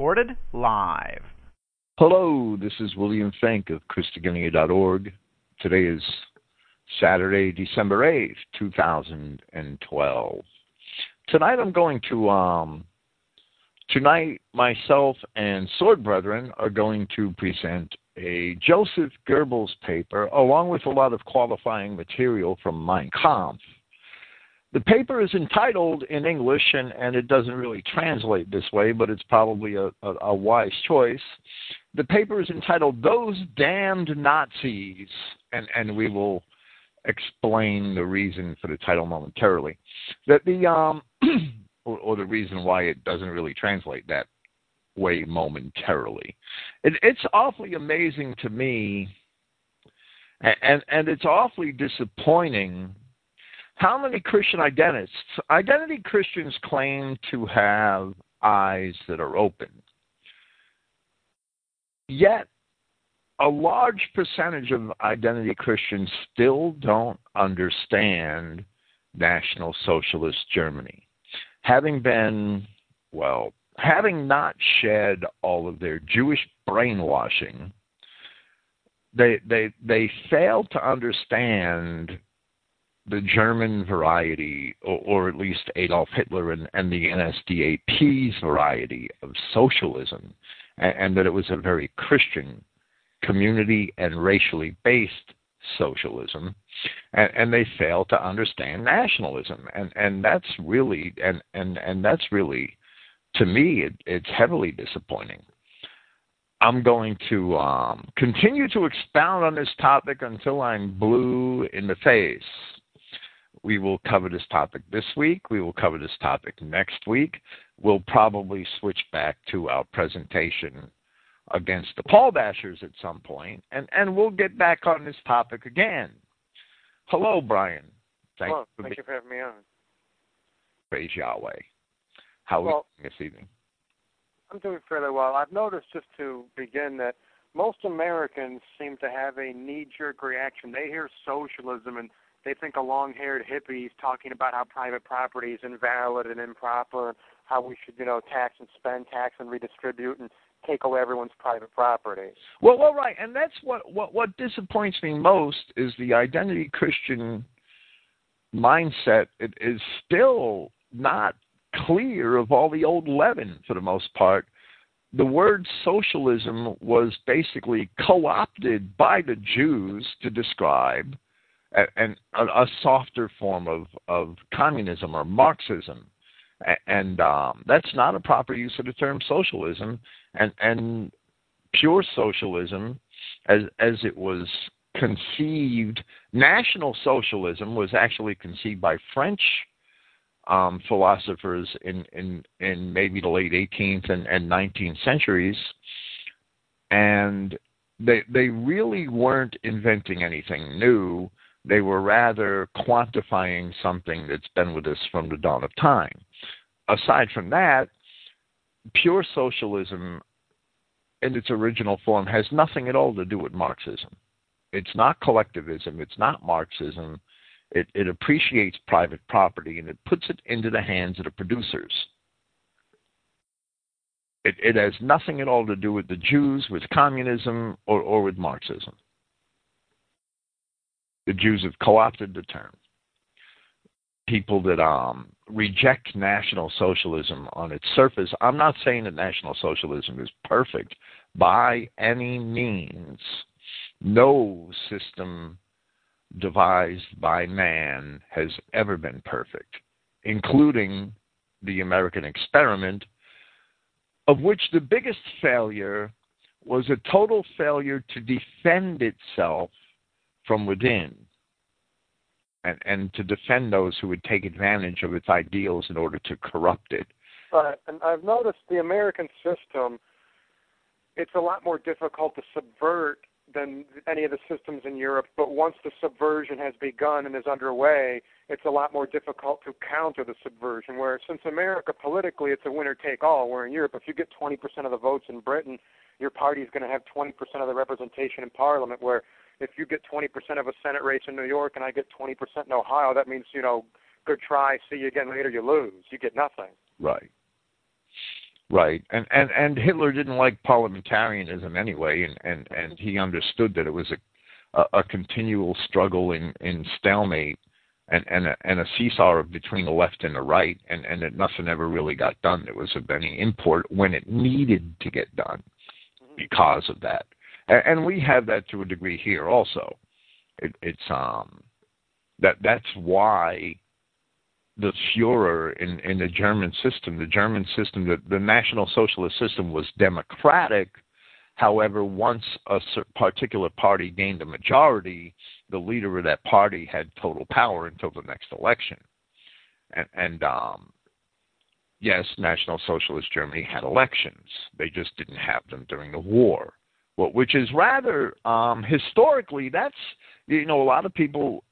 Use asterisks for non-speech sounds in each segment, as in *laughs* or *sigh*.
recorded live. Hello, this is William Finck of Christogenea.org. Today is Saturday, December 8th, 2012. Tonight I'm going to, um, tonight myself and Sword Brethren are going to present a Joseph Goebbels paper along with a lot of qualifying material from Mein Kampf. The paper is entitled in English, and, and it doesn't really translate this way, but it's probably a, a, a wise choice. The paper is entitled Those Damned Nazis, and, and we will explain the reason for the title momentarily. That the um, *clears throat* or, or the reason why it doesn't really translate that way momentarily. It, it's awfully amazing to me, and, and, and it's awfully disappointing how many Christian identists, identity Christians claim to have eyes that are open. Yet, a large percentage of identity Christians still don't understand National Socialist Germany. Having been, well, having not shed all of their Jewish brainwashing, they they they fail to understand the German variety, or, or, at least Adolf Hitler and, and the NSDAP's variety of socialism, and, and, that it was a very Christian, community and racially based socialism, and, and they fail to understand nationalism, and and that's really and and and that's really, to me, it, it's heavily disappointing. I'm going to um, continue to expound on this topic until I'm blue in the face. We will cover this topic this week. We will cover this topic next week. We'll probably switch back to our presentation against the Paul Bashers at some point, and, and we'll get back on this topic again. Hello, Brian. Thank, Hello. you, Thank you for having me on. Praise Yahweh. How well, are you this evening? I'm doing fairly well. I've noticed, just to begin, that most Americans seem to have a knee jerk reaction. They hear socialism and they think a long-haired hippie's talking about how private property is invalid and improper, how we should, you know, tax and spend, tax and redistribute, and take away everyone's private property. Well, well, right, and that's what what what disappoints me most is the identity Christian mindset. It is still not clear of all the old leaven for the most part. The word socialism was basically co-opted by the Jews to describe and a, a softer form of, of communism or Marxism. And um, that's not a proper use of the term socialism. And, and pure socialism, as, as it was conceived, National Socialism was actually conceived by French um, philosophers in, in, in maybe the late 18th and, and 19th centuries. And they, they really weren't inventing anything new they were rather quantifying something that's been with us from the dawn of time. Aside from that, pure socialism in its original form has nothing at all to do with Marxism. It's not collectivism, it's not Marxism. It, it appreciates private property and it puts it into the hands of the producers. It, it has nothing at all to do with the Jews, with communism, or, or with Marxism. The Jews have co-opted the term. People that um, reject National Socialism on its surface. I'm not saying that National Socialism is perfect by any means. No system devised by man has ever been perfect, including the American experiment, of which the biggest failure was a total failure to defend itself from within and, and to defend those who would take advantage of its ideals in order to corrupt it. Right. And I've noticed the American system, it's a lot more difficult to subvert than any of the systems in Europe, but once the subversion has begun and is underway, it's a lot more difficult to counter the subversion. Whereas since America politically it's a winner take all, where in Europe if you get 20% of the votes in Britain, your party is going to have 20% of the representation in Parliament. Where if you get 20% of a Senate race in New York and I get 20% in Ohio, that means, you know, good try, see you again later, you lose. You get nothing. Right. Right, and and and Hitler didn't like parliamentarianism anyway, and and and he understood that it was a a, a continual struggle in in stalemate and and a, and a seesaw between the left and the right, and and that nothing ever really got done. There was of any import when it needed to get done mm-hmm. because of that, and, and we have that to a degree here also. It, it's um that that's why the Führer in, in the German system, the German system, the, the National Socialist system was democratic. However, once a particular party gained a majority, the leader of that party had total power until the next election. And, and um, yes, National Socialist Germany had elections. They just didn't have them during the war. Well, which is rather um, historically, that's you know a lot of people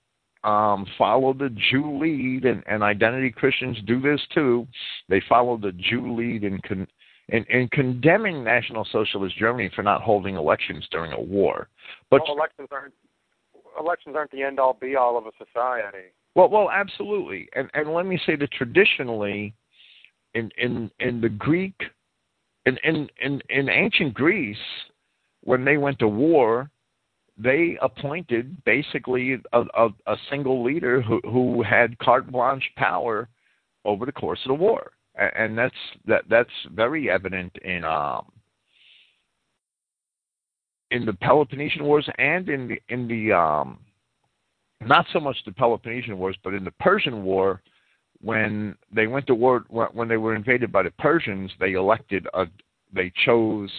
um, follow the Jew lead, and, and identity Christians do this too. They follow the Jew lead in, con, in, in condemning National Socialist Germany for not holding elections during a war. But well, elections aren't elections aren't the end all be all of a society. Well, well, absolutely. And and let me say that traditionally, in in in the Greek, in in in, in ancient Greece, when they went to war, they appointed basically a, a, a single leader who, who had carte blanche power over the course of the war, and that's that that's very evident in um, in the Peloponnesian Wars and in the in the um, not so much the Peloponnesian Wars, but in the Persian War, when they went to war when they were invaded by the Persians, they elected a they chose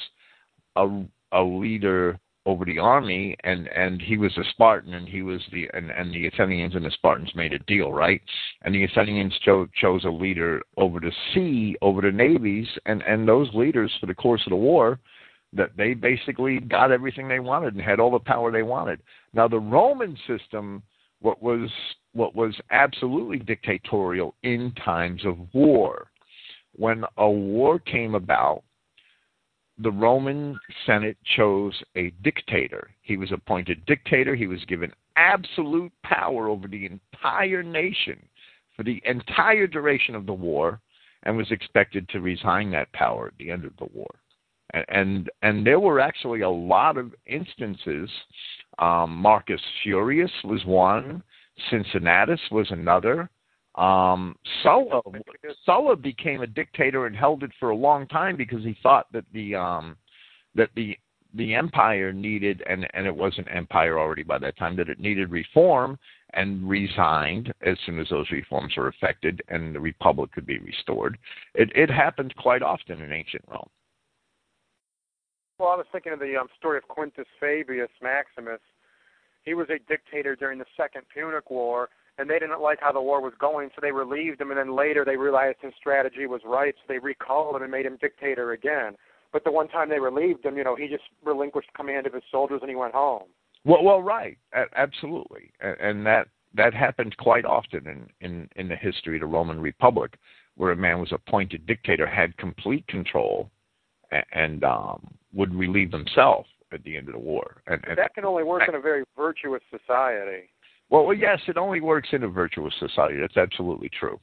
a a leader over the army and and he was a spartan and he was the and, and the athenians and the spartans made a deal right? And the athenians cho- chose a leader over the sea over the navies and and those leaders for the course of the war that they basically got everything they wanted and had all the power they wanted. Now the roman system what was what was absolutely dictatorial in times of war when a war came about the Roman Senate chose a dictator. He was appointed dictator. He was given absolute power over the entire nation for the entire duration of the war and was expected to resign that power at the end of the war. And and, and there were actually a lot of instances. Um, Marcus Furius was one. Cincinnatus was another. Um, Sulla Sulla became a dictator and held it for a long time because he thought that the um, that the the empire needed and and it was an empire already by that time that it needed reform and resigned as soon as those reforms were effected and the republic could be restored. It it happened quite often in ancient Rome. Well, I was thinking of the um, story of Quintus Fabius Maximus. He was a dictator during the Second Punic War, and they didn't like how the war was going, so they relieved him, and then later they realized his strategy was right, so they recalled him and made him dictator again. But the one time they relieved him, you know, he just relinquished command of his soldiers and he went home. Well, well, right, absolutely, and that that happened quite often in in in the history of the Roman Republic, where a man was appointed dictator, had complete control, and um, would relieve himself at the end of the war. And, and that can only work in a very virtuous society. Well, well, yes, it only works in a virtuous society. That's absolutely true.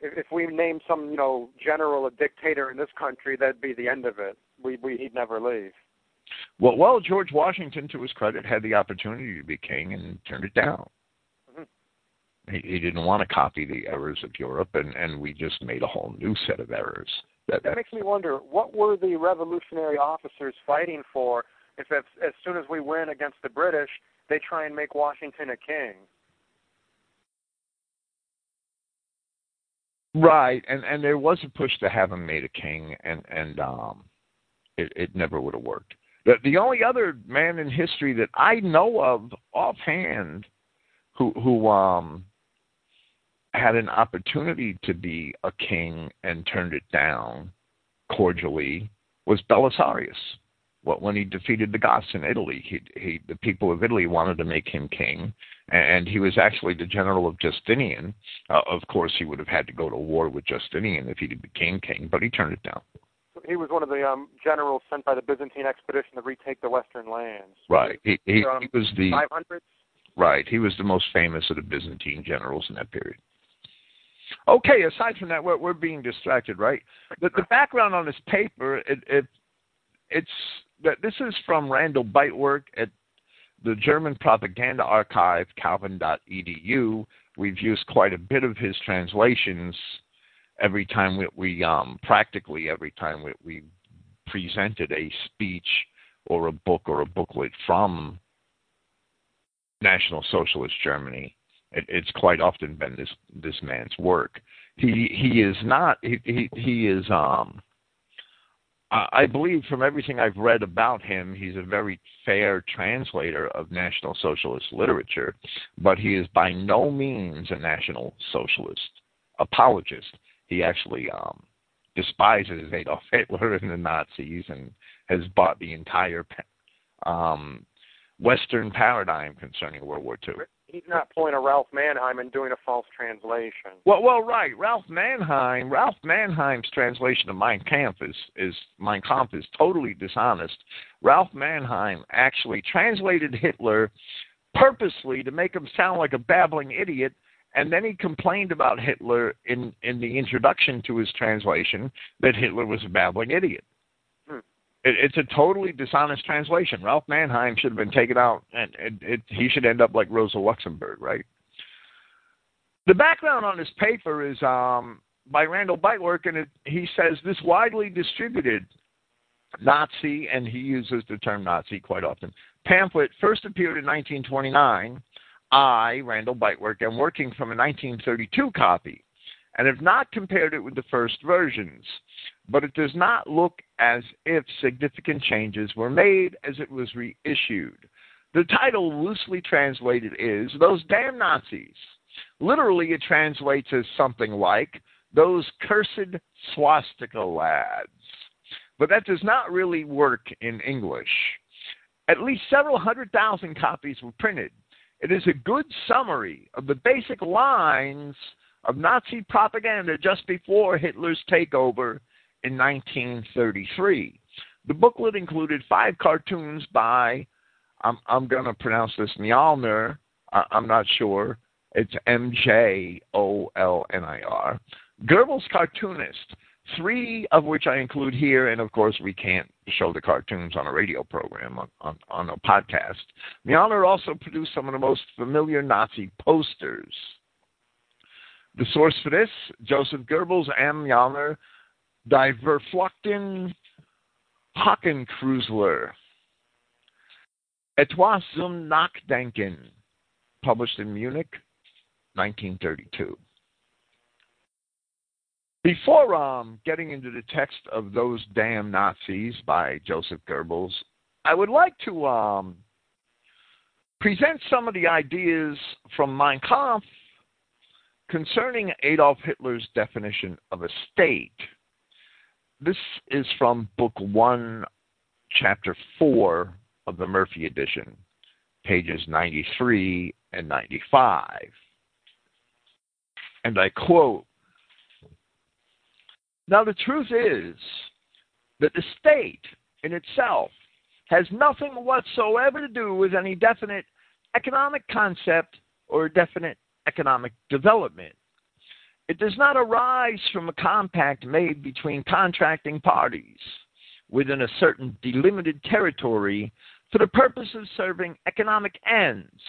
If, if we name some, you know, general a dictator in this country, that'd be the end of it. We, we he'd never leave. Well, well, George Washington, to his credit, had the opportunity to be king and turned it down. Mm-hmm. He, he didn't want to copy the errors of Europe, and and we just made a whole new set of errors. That, that makes me wonder what were the revolutionary officers fighting for? If as, as soon as we win against the British, they try and make Washington a king. Right, and and there was a push to have him made a king, and and um, it it never would have worked. The the only other man in history that I know of offhand who who um had an opportunity to be a king and turned it down cordially was Belisarius when he defeated the Goths in Italy, he, he, the people of Italy wanted to make him king, and he was actually the general of Justinian. Uh, of course, he would have had to go to war with Justinian if he became king, but he turned it down. He was one of the um, generals sent by the Byzantine expedition to retake the Western lands. Right. He, he, um, he was the 500s. Right. He was the most famous of the Byzantine generals in that period. Okay, aside from that, we're, we're being distracted, right? The, the background on this paper, it, it it's this is from Randall Bytwerk at the German Propaganda Archive, calvin.edu. We've used quite a bit of his translations every time we, we um, practically every time we, we presented a speech or a book or a booklet from National Socialist Germany. It, it's quite often been this this man's work. He he is not he he, he is um I believe from everything I've read about him, he's a very fair translator of National Socialist literature, but he is by no means a National Socialist apologist. He actually um, despises Adolf Hitler and the Nazis and has bought the entire um, Western paradigm concerning World War II. He's not pulling a Ralph Manheim and doing a false translation. Well, well, right. Ralph Manheim. Ralph Manheim's translation of Mein Kampf is is Mein Kampf is totally dishonest. Ralph Manheim actually translated Hitler purposely to make him sound like a babbling idiot and then he complained about Hitler in in the introduction to his translation that Hitler was a babbling idiot. It, it's a totally dishonest translation. Ralph Manheim should have been taken out, and it, it, he should end up like Rosa Luxemburg, right? The background on this paper is um, by Randall Bytwerk, and he says this widely distributed Nazi, and he uses the term Nazi quite often, pamphlet first appeared in 1929. I, Randall Bytwerk, am working from a 1932 copy and have not compared it with the first versions, but it does not look as if significant changes were made as it was reissued. The title, loosely translated, is Those Damn Nazis. Literally, it translates as something like Those Cursed Swastika Lads. But that does not really work in English. At least several hundred thousand copies were printed. It is a good summary of the basic lines of Nazi propaganda just before Hitler's takeover in 1933. The booklet included five cartoons by, I'm, I'm going to pronounce this Mjolnir, I'm not sure, it's M J O L N I R, Goebbels cartoonist, three of which I include here, and of course we can't show the cartoons on a radio program, on, on, on a podcast. Mjolnir also produced some of the most familiar Nazi posters. The source for this, Joseph Goebbels, M. Mjolnir, Die Verfluchten Hakenkreuzler. Etwas zum Nachdenken, published in Munich, 1932. Before um, getting into the text of Those Damn Nazis by Joseph Goebbels, I would like to um, present some of the ideas from Mein Kampf concerning Adolf Hitler's definition of a state. This is from Book 1, Chapter 4 of the Murphy edition, pages 93 and 95. And I quote Now, the truth is that the state in itself has nothing whatsoever to do with any definite economic concept or definite economic development. It does not arise from a compact made between contracting parties within a certain delimited territory for the purpose of serving economic ends.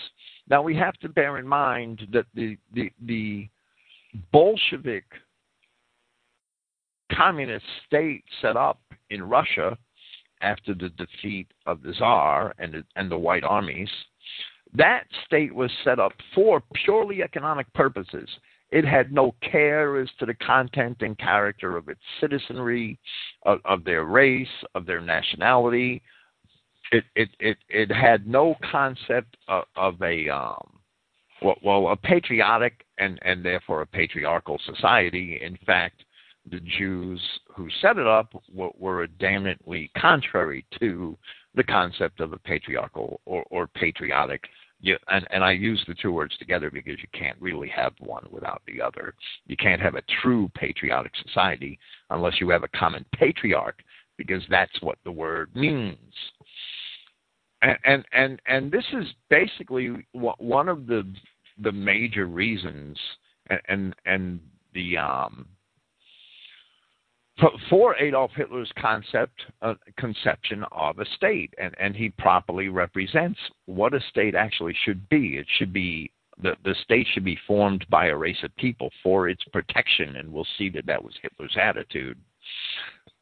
Now we have to bear in mind that the the, the Bolshevik communist state set up in Russia after the defeat of the Tsar and the, and the White armies that state was set up for purely economic purposes. It had no care as to the content and character of its citizenry, of, of their race, of their nationality. It it it, it had no concept of, of a um, well, well, a patriotic and and therefore a patriarchal society. In fact, the Jews who set it up were, were adamantly contrary to the concept of a patriarchal or, or patriotic you, and, and I use the two words together because you can't really have one without the other. You can't have a true patriotic society unless you have a common patriarch, because that's what the word means. And and and, and this is basically one of the the major reasons, and and, and the um, for Adolf Hitler's concept uh, conception of a state, and, and he properly represents what a state actually should be. It should be the, the state should be formed by a race of people for its protection, and we'll see that that was Hitler's attitude.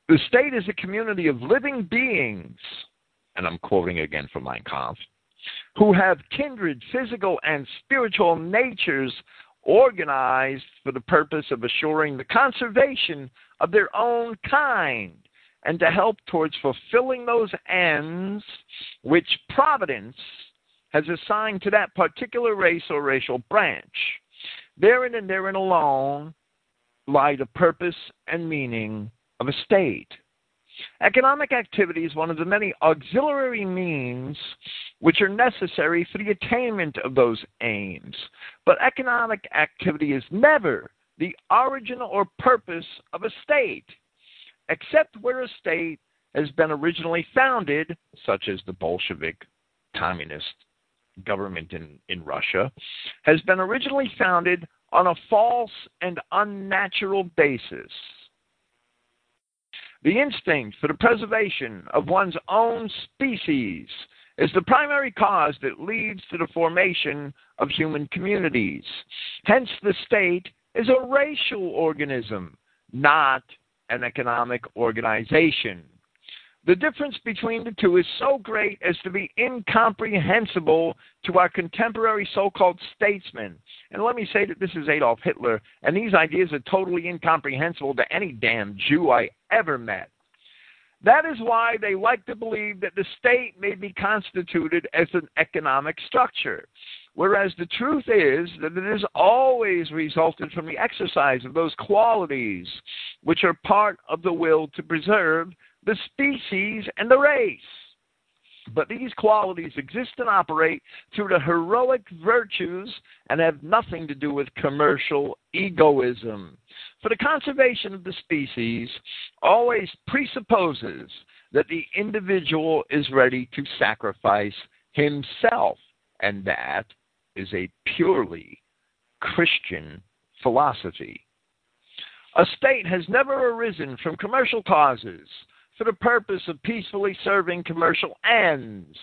The state is a community of living beings, and I'm quoting again from Mein Kampf, who have kindred physical and spiritual natures organized for the purpose of assuring the conservation of their own kind and to help towards fulfilling those ends which Providence has assigned to that particular race or racial branch. Therein and therein alone lie the purpose and meaning of a state. Economic activity is one of the many auxiliary means which are necessary for the attainment of those aims. But economic activity is never the origin or purpose of a state, except where a state has been originally founded, such as the Bolshevik communist government in, in Russia, has been originally founded on a false and unnatural basis. The instinct for the preservation of one's own species is the primary cause that leads to the formation of human communities. Hence, the state is a racial organism, not an economic organization. The difference between the two is so great as to be incomprehensible to our contemporary so called statesmen. And let me say that this is Adolf Hitler, and these ideas are totally incomprehensible to any damn Jew I ever met. That is why they like to believe that the state may be constituted as an economic structure. Whereas the truth is that it has always resulted from the exercise of those qualities which are part of the will to preserve the species and the race. But these qualities exist and operate through the heroic virtues and have nothing to do with commercial egoism. For the conservation of the species always presupposes that the individual is ready to sacrifice himself, and that is a purely Christian philosophy. A state has never arisen from commercial causes for the purpose of peacefully serving commercial ends.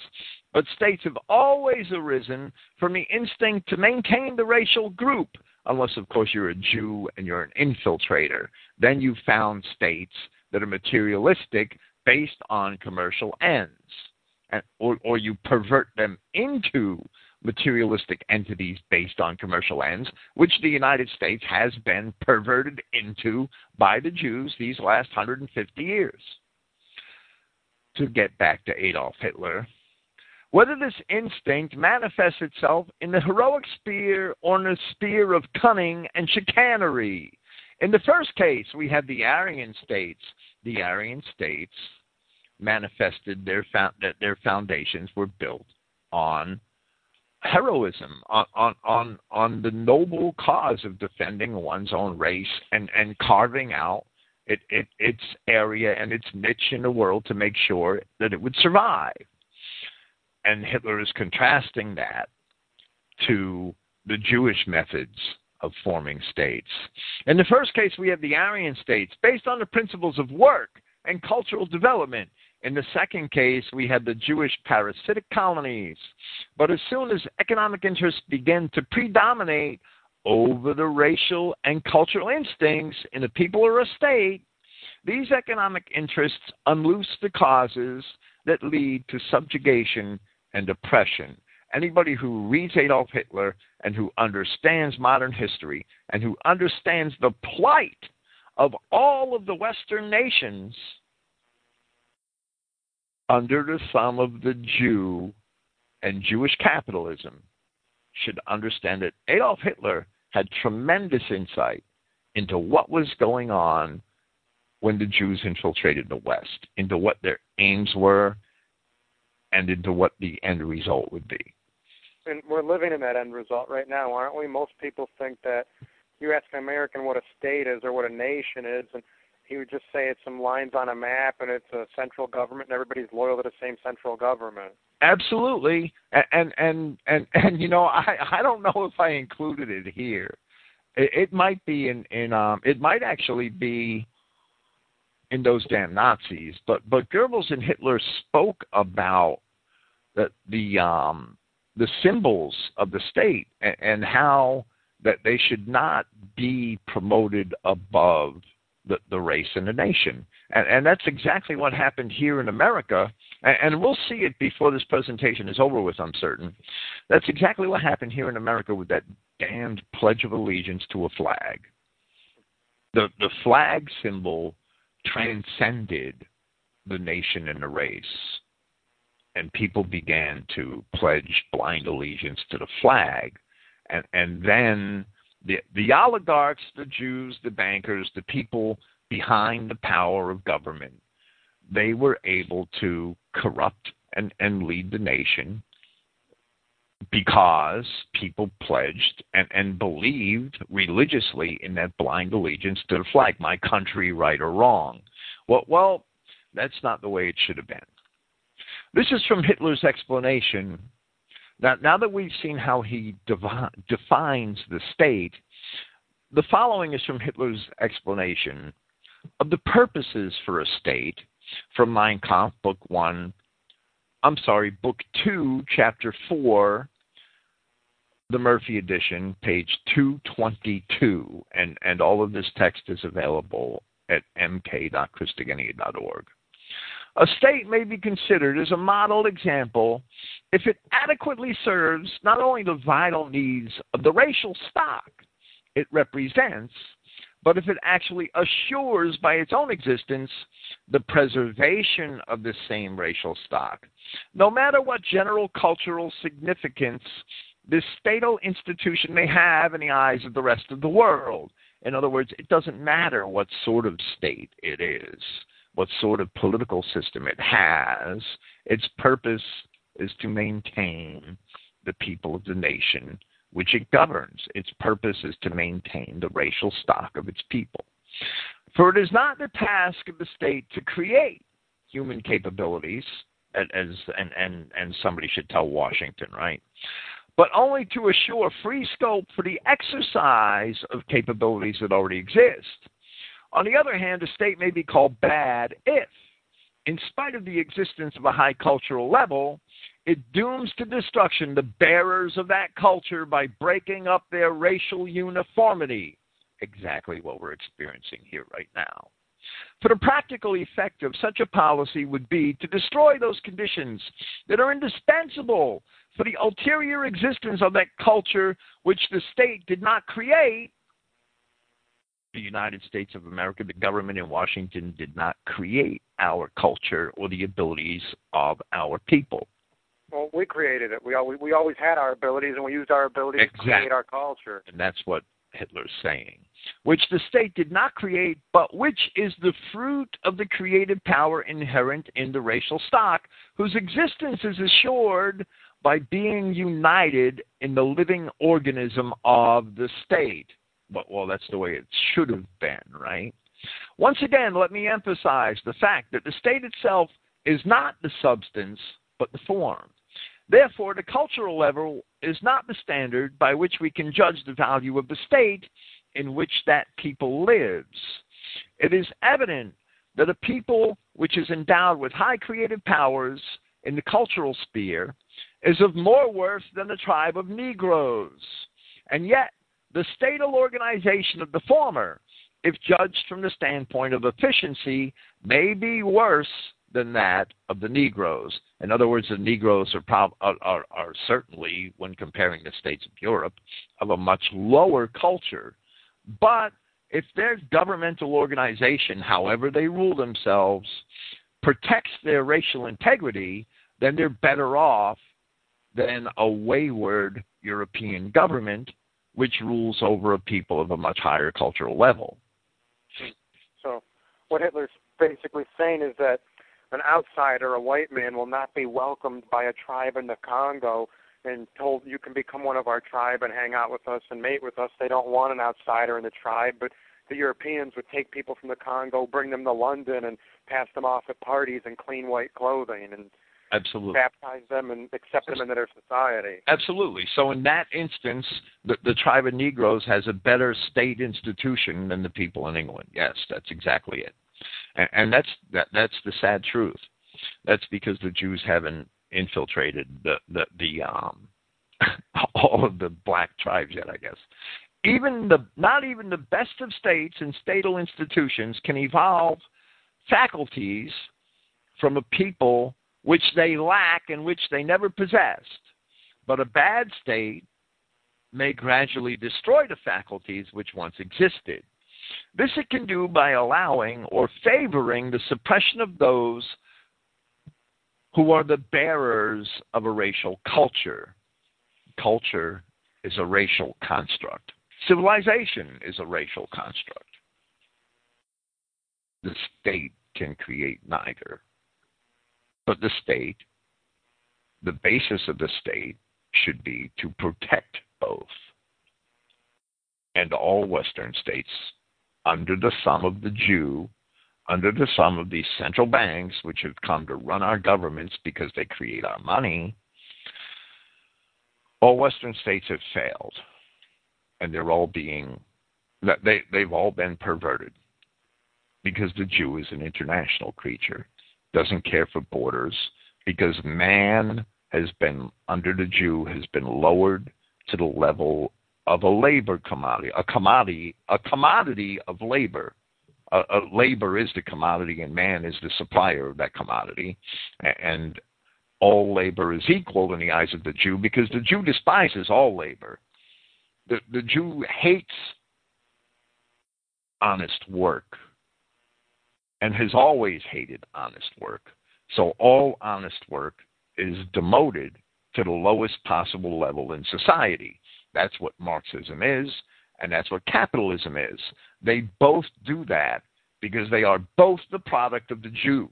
But states have always arisen from the instinct to maintain the racial group, unless, of course, you're a Jew and you're an infiltrator. Then you've found states that are materialistic based on commercial ends. And, or, or you pervert them into materialistic entities based on commercial ends, which the United States has been perverted into by the Jews these last 150 years to get back to Adolf Hitler, whether this instinct manifests itself in the heroic spear or in the spear of cunning and chicanery. In the first case, we have the Aryan states. The Aryan states manifested their that their foundations were built on heroism, on, on on on the noble cause of defending one's own race and and carving out it, it, its area and its niche in the world to make sure that it would survive. And Hitler is contrasting that to the Jewish methods of forming states. In the first case, we have the Aryan states based on the principles of work and cultural development. In the second case, we had the Jewish parasitic colonies. But as soon as economic interests begin to predominate over the racial and cultural instincts in a people or a state, these economic interests unloose the causes that lead to subjugation and oppression. Anybody who reads Adolf Hitler and who understands modern history and who understands the plight of all of the Western nations under the thumb of the Jew and Jewish capitalism should understand that Adolf Hitler had tremendous insight into what was going on when the Jews infiltrated the West, into what their aims were, and into what the end result would be. And we're living in that end result right now, aren't we? Most people think that you ask an American what a state is or what a nation is, and he would just say it's some lines on a map and it's a central government and everybody's loyal to the same central government. Absolutely, and and and and, you know I I don't know if I included it here, It, it might be in in um, it might actually be in those damn Nazis. But but Goebbels and Hitler spoke about the the um, the symbols of the state and, and how that they should not be promoted above the, the race and the nation. And, and that's exactly what happened here in America. And, and we'll see it before this presentation is over with, I'm certain. That's exactly what happened here in America with that damned Pledge of Allegiance to a flag. The, the flag symbol transcended the nation and the race. And people began to pledge blind allegiance to the flag. And, and then the, the oligarchs, the Jews, the bankers, the people behind the power of government, they were able to corrupt and, and lead the nation because people pledged and, and believed religiously in that blind allegiance to the flag, my country, right or wrong. Well, well, that's not the way it should have been. This is from Hitler's explanation. Now, now that we've seen how he devi- defines the state, the following is from Hitler's explanation of the purposes for a state from Mein Kampf, Book 1, I'm sorry, Book 2, Chapter 4, the Murphy edition, page 222. And, and all of this text is available at mk.christogenea.org. A state may be considered as a model example if it adequately serves not only the vital needs of the racial stock it represents, but if it actually assures by its own existence the preservation of the same racial stock. No matter what general cultural significance this statal institution may have in the eyes of the rest of the world. In other words, it doesn't matter what sort of state it is, what sort of political system it has, its purpose is to maintain the people of the nation which it governs. Its purpose is to maintain the racial stock of its people. For it is not the task of the state to create human capabilities, as and, and, and somebody should tell Washington, right? But only to assure free scope for the exercise of capabilities that already exist. On the other hand, a state may be called bad if, in spite of the existence of a high cultural level, it dooms to destruction the bearers of that culture by breaking up their racial uniformity. Exactly what we're experiencing here right now. For the practical effect of such a policy would be to destroy those conditions that are indispensable for the ulterior existence of that culture which the state did not create. The United States of America, the government in Washington, did not create our culture or the abilities of our people. Well, we created it. We always we always had our abilities, and we used our abilities exactly. to create our culture. And that's what Hitler's saying, which the state did not create, but which is the fruit of the creative power inherent in the racial stock, whose existence is assured by being united in the living organism of the state. But well, that's the way it should have been, right? Once again, let me emphasize the fact that the state itself is not the substance, but the form. Therefore, the cultural level is not the standard by which we can judge the value of the state in which that people lives. It is evident that a people which is endowed with high creative powers in the cultural sphere is of more worth than a tribe of Negroes. And yet, the statal organization of the former, if judged from the standpoint of efficiency, may be worse than that of the Negroes. In other words, the Negroes are, prob- are, are, are certainly, when comparing the states of Europe, of a much lower culture. But if their governmental organization, however they rule themselves, protects their racial integrity, then they're better off than a wayward European government which rules over a people of a much higher cultural level. So, what Hitler's basically saying is that an outsider, a white man, will not be welcomed by a tribe in the Congo and told you can become one of our tribe and hang out with us and mate with us. They don't want an outsider in the tribe, but the Europeans would take people from the Congo, bring them to London, and pass them off at parties in clean white clothing. And Absolutely. baptize them and accept them into their society. Absolutely. So in that instance, the, the tribe of Negroes has a better state institution than the people in England. Yes, that's exactly it. And, and that's that, that's the sad truth. That's because the Jews haven't infiltrated the the, the um, *laughs* all of the black tribes yet. I guess even the not even the best of states and statal institutions can evolve faculties from a people which they lack and which they never possessed. But a bad state may gradually destroy the faculties which once existed. This it can do by allowing or favoring the suppression of those who are the bearers of a racial culture. Culture is a racial construct. Civilization is a racial construct. The state can create neither. But the state, the basis of the state, should be to protect both. And all Western states, under the thumb of the Jew, under the thumb of these central banks, which have come to run our governments because they create our money, all Western states have failed. And they're all being, they, they've all been perverted because the Jew is an international creature, doesn't care for borders, because man has been, under the Jew, has been lowered to the level of a labor commodity, a commodity, a commodity of labor. Uh, uh, labor is the commodity, and man is the supplier of that commodity. And all labor is equal in the eyes of the Jew because the Jew despises all labor. The, the Jew hates honest work and has always hated honest work. So all honest work is demoted to the lowest possible level in society. That's what Marxism is, and that's what capitalism is. They both do that because they are both the product of the Jew.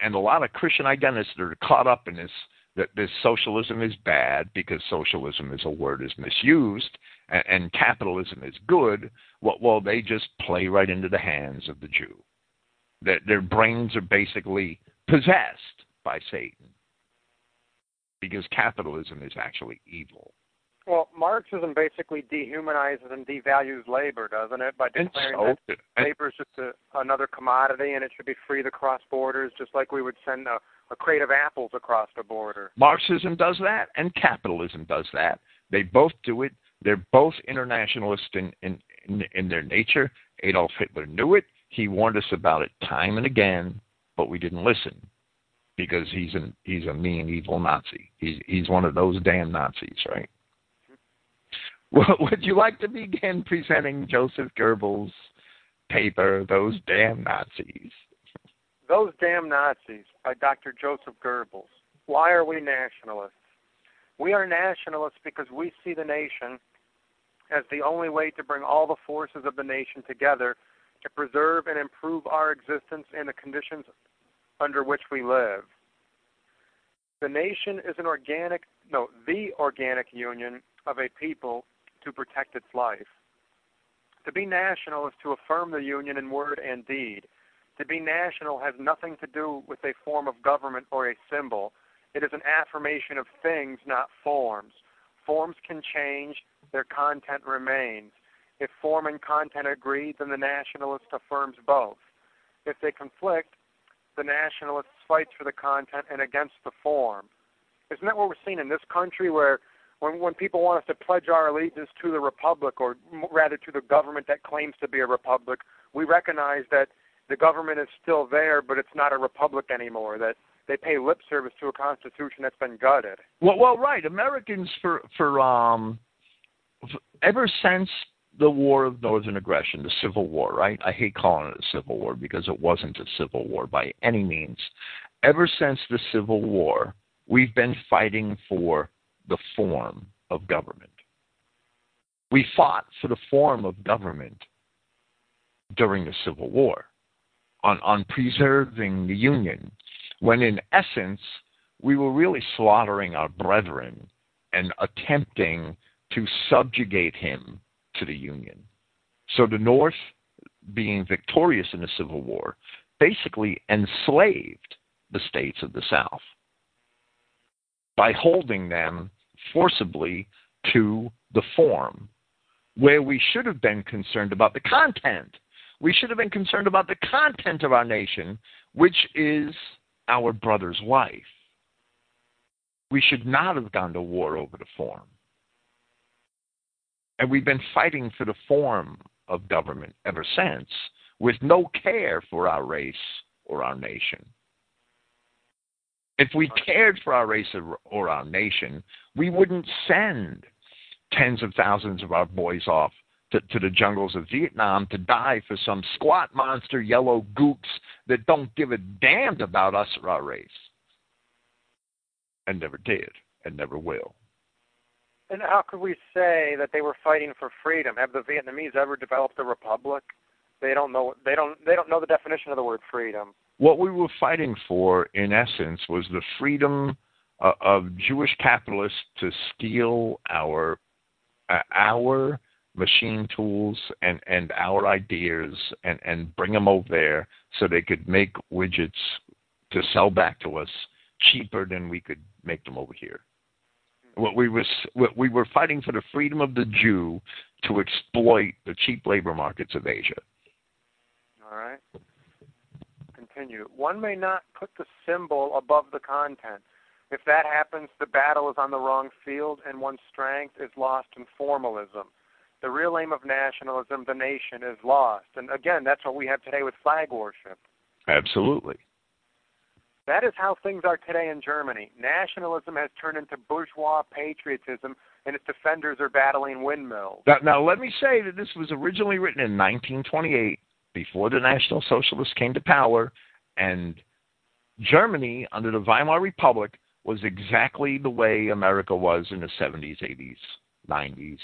And a lot of Christian identists are caught up in this that this socialism is bad because socialism is a word is misused and, and capitalism is good. Well, well, they just play right into the hands of the Jew. Their, their brains are basically possessed by Satan because capitalism is actually evil. Well, Marxism basically dehumanizes and devalues labor, doesn't it? By declaring so, that labor is just a, another commodity and it should be free to cross borders, just like we would send a a crate of apples across the border. Marxism does that, and capitalism does that. They both do it. They're both internationalist in, in, in, in their nature. Adolf Hitler knew it. He warned us about it time and again, but we didn't listen because he's an he's a mean, evil Nazi. He's he's one of those damn Nazis, right? *laughs* Well, would you like to begin presenting Joseph Goebbels' paper, Those Damn Nazis? Those Damn Nazis by Dr. Joseph Goebbels. Why are we nationalists? We are nationalists because we see the nation as the only way to bring all the forces of the nation together to preserve and improve our existence and the conditions under which we live. The nation is an organic, no, the organic union of a people to protect its life. To be national is to affirm the union in word and deed to be national has nothing to do with a form of government or a symbol. It is an affirmation of things, not forms. Forms can change, their content remains. If form and content agree, then the nationalist affirms both. If they conflict, the nationalist fights for the content and against the form. Isn't that what we're seeing in this country where when, when people want us to pledge our allegiance to the republic or rather to the government that claims to be a republic, we recognize that the government is still there, but it's not a republic anymore. That they pay lip service to a constitution that's been gutted. Well, well, right. Americans for for um, ever since the War of Northern Aggression, the Civil War, right? I hate calling it a civil war because it wasn't a civil war by any means. Ever since the Civil War, we've been fighting for the form of government. We fought for the form of government during the Civil War on, on preserving the Union, when in essence, we were really slaughtering our brethren and attempting to subjugate him to the Union. So the North, being victorious in the Civil War, basically enslaved the states of the South by holding them forcibly to the form where we should have been concerned about the content. We should have been concerned about the content of our nation, which is our brother's life. We should not have gone to war over the form. And we've been fighting for the form of government ever since, with no care for our race or our nation. If we cared for our race or our nation, we wouldn't send tens of thousands of our boys off to, to, the jungles of Vietnam to die for some squat monster yellow gooks that don't give a damn about us or our race. And never did, and never will. And how could we say that they were fighting for freedom? Have the Vietnamese ever developed a republic? They don't know. They don't. They don't know the definition of the word freedom. What we were fighting for, in essence, was the freedom uh, of Jewish capitalists to steal our uh, our machine tools and, and our ideas and, and bring them over there so they could make widgets to sell back to us cheaper than we could make them over here. What we was what we were fighting for the freedom of the Jew to exploit the cheap labor markets of Asia. All right. Continue. One may not put the symbol above the content. If that happens, the battle is on the wrong field and one's strength is lost in formalism. The real aim of nationalism, the nation, is lost. And again, that's what we have today with flag worship. Absolutely. That is how things are today in Germany. Nationalism has turned into bourgeois patriotism, and its defenders are battling windmills. Now, now, let me say that this was originally written in 1928, before the National Socialists came to power, and Germany, under the Weimar Republic, was exactly the way America was in the 70s, 80s, 90s.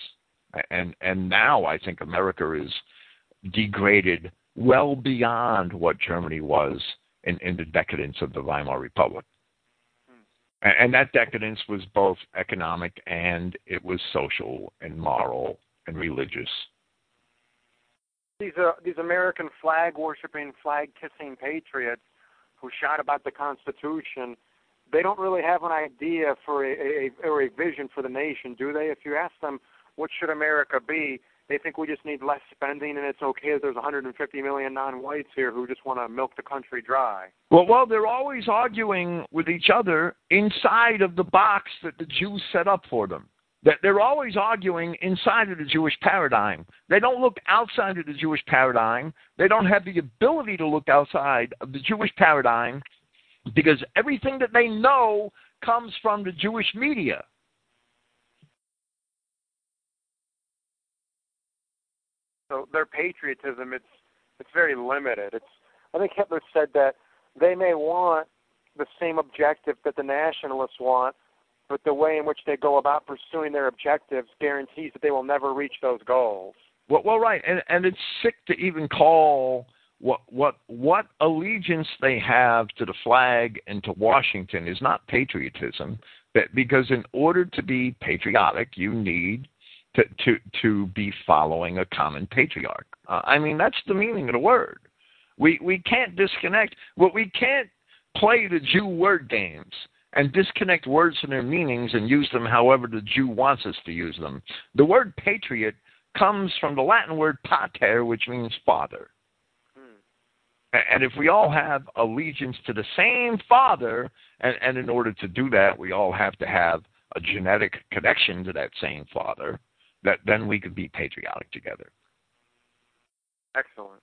And and now I think America is degraded well beyond what Germany was in, in the decadence of the Weimar Republic. And, and that decadence was both economic and it was social and moral and religious. These uh, these American flag worshiping, flag kissing patriots who shout about the Constitution they don't really have an idea for a, a or a vision for the nation, do they? If you ask them what should America be, they think we just need less spending and it's okay if there's 150 million non-whites here who just want to milk the country dry. Well, well, they're always arguing with each other inside of the box that the Jews set up for them. That they're always arguing inside of the Jewish paradigm. They don't look outside of the Jewish paradigm. They don't have the ability to look outside of the Jewish paradigm because everything that they know comes from the Jewish media. So their patriotism, it's it's very limited. It's I think Hitler said that they may want the same objective that the nationalists want, but the way in which they go about pursuing their objectives guarantees that they will never reach those goals. Well, well, right, and and it's sick to even call what what what allegiance they have to the flag and to Washington is not patriotism, but because in order to be patriotic, you need to to to be following a common patriarch. Uh, I mean, that's the meaning of the word. We we can't disconnect. Well, we can't play the Jew word games and disconnect words from their meanings and use them however the Jew wants us to use them. The word patriot comes from the Latin word pater, which means father. And if we all have allegiance to the same Father, and, and in order to do that, we all have to have a genetic connection to that same Father, that then we could be patriotic together. Excellent.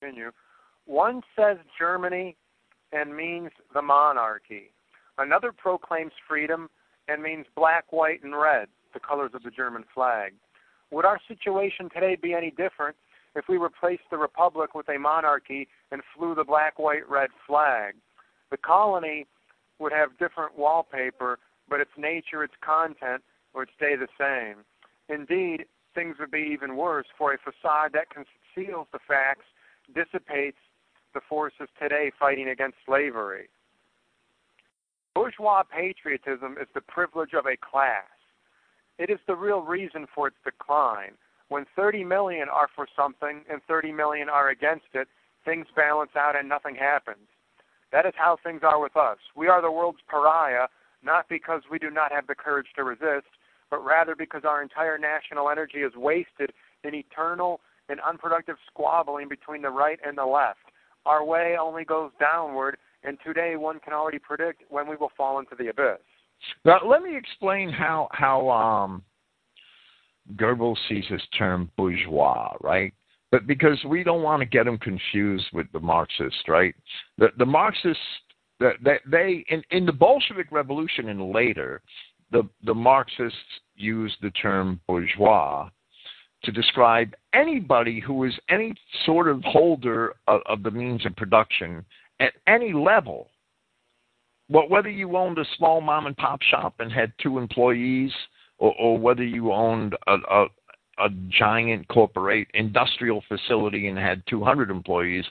Continue. One says Germany and means the monarchy. Another proclaims freedom and means black, white, and red, the colors of the German flag. Would our situation today be any different if we replaced the republic with a monarchy and flew the black, white, red flag. The colony would have different wallpaper, but its nature, its content would stay the same. Indeed, things would be even worse, for a facade that conceals the facts dissipates the forces today fighting against slavery. Bourgeois patriotism is the privilege of a class. It is the real reason for its decline. When 30 million are for something and 30 million are against it, things balance out and nothing happens. That is how things are with us. We are the world's pariah, not because we do not have the courage to resist, but rather because our entire national energy is wasted in eternal and unproductive squabbling between the right and the left. Our way only goes downward, and today one can already predict when we will fall into the abyss. Now, let me explain how how um, Goebbels sees this term bourgeois, right? But because we don't want to get them confused with the Marxists, right? The the Marxists, that they in in the Bolshevik Revolution and later, the the Marxists used the term bourgeois to describe anybody who is any sort of holder of, of the means of production at any level. Well, whether you owned a small mom and pop shop and had two employees, or, or whether you owned a, a, a giant corporate industrial facility and had 200 employees,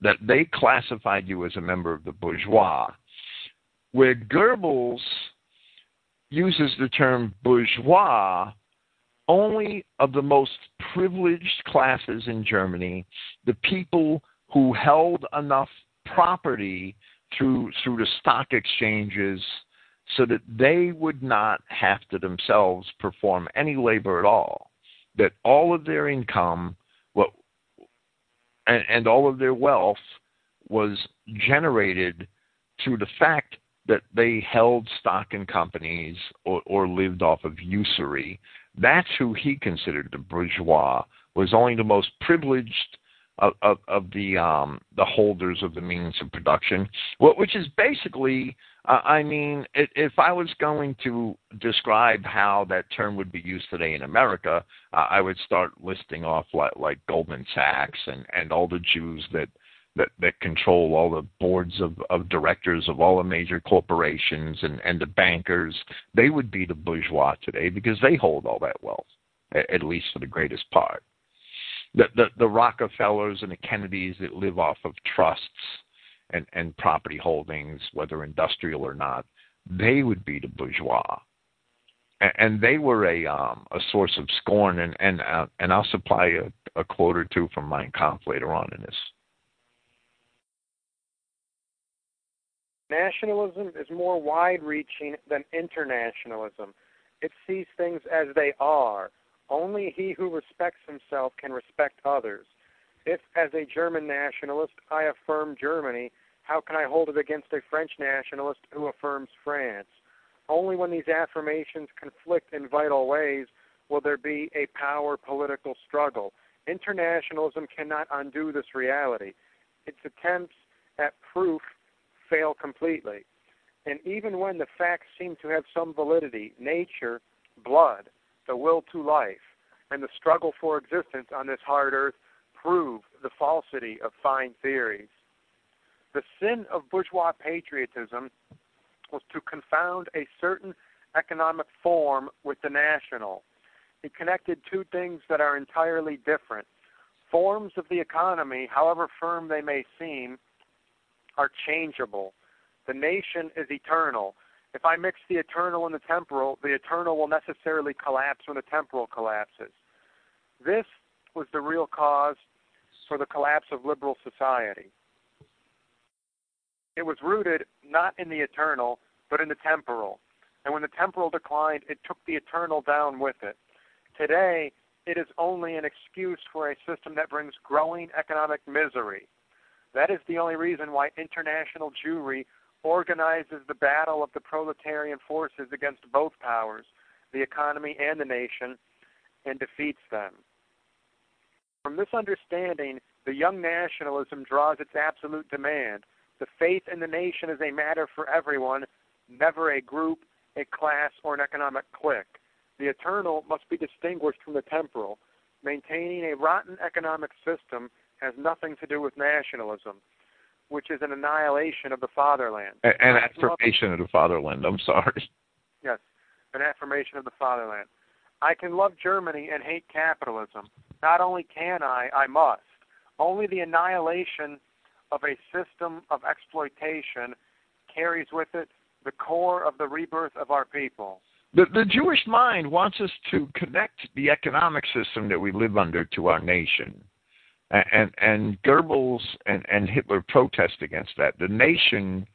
that they classified you as a member of the bourgeois. Where Goebbels uses the term bourgeois only of the most privileged classes in Germany, the people who held enough property through through the stock exchanges so that they would not have to themselves perform any labor at all that all of their income what and, and all of their wealth was generated through the fact that they held stock in companies or, or lived off of usury that's who he considered the bourgeois. Was only the most privileged of, of, of the um, the holders of the means of production, which is basically, uh, I mean, if I was going to describe how that term would be used today in America, uh, I would start listing off like, like Goldman Sachs and, and all the Jews that that, that control all the boards of, of directors of all the major corporations and, and the bankers, they would be the bourgeois today because they hold all that wealth, at, at least for the greatest part. The, the, the Rockefellers and the Kennedys that live off of trusts and, and property holdings, whether industrial or not, they would be the bourgeois. And, they were a um, a source of scorn, and and uh, and I'll supply a, a quote or two from Mein Kampf later on in this. Nationalism is more wide reaching than internationalism. It sees things as they are. Only he who respects himself can respect others. If, as a German nationalist, I affirm Germany, how can I hold it against a French nationalist who affirms France? Only when these affirmations conflict in vital ways will there be a power political struggle. Internationalism cannot undo this reality. Its attempts at proof fail completely. And even when the facts seem to have some validity, nature, blood, the will to life, and the struggle for existence on this hard earth prove the falsity of fine theories. The sin of bourgeois patriotism was to confound a certain economic form with the national. It connected two things that are entirely different. Forms of the economy, however firm they may seem, are changeable. The nation is eternal. If I mix the eternal and the temporal, the eternal will necessarily collapse when the temporal collapses. This was the real cause for the collapse of liberal society. It was rooted not in the eternal, but in the temporal. And when the temporal declined, it took the eternal down with it. Today, it is only an excuse for a system that brings growing economic misery. That is the only reason why international Jewry organizes the battle of the proletarian forces against both powers, the economy and the nation, and defeats them. From this understanding, the young nationalism draws its absolute demand. The faith in the nation is a matter for everyone, never a group, a class, or an economic clique. The eternal must be distinguished from the temporal. Maintaining a rotten economic system has nothing to do with nationalism, which is an annihilation of the fatherland. An, an affirmation of the fatherland. I'm sorry. Yes, an affirmation of the fatherland. I can love Germany and hate capitalism. Not only can I, I must. Only the annihilation of a system of exploitation carries with it the core of the rebirth of our people. The, the Jewish mind wants us to connect the economic system that we live under to our nation. And, and, Goebbels and, and Hitler protest against that. The nation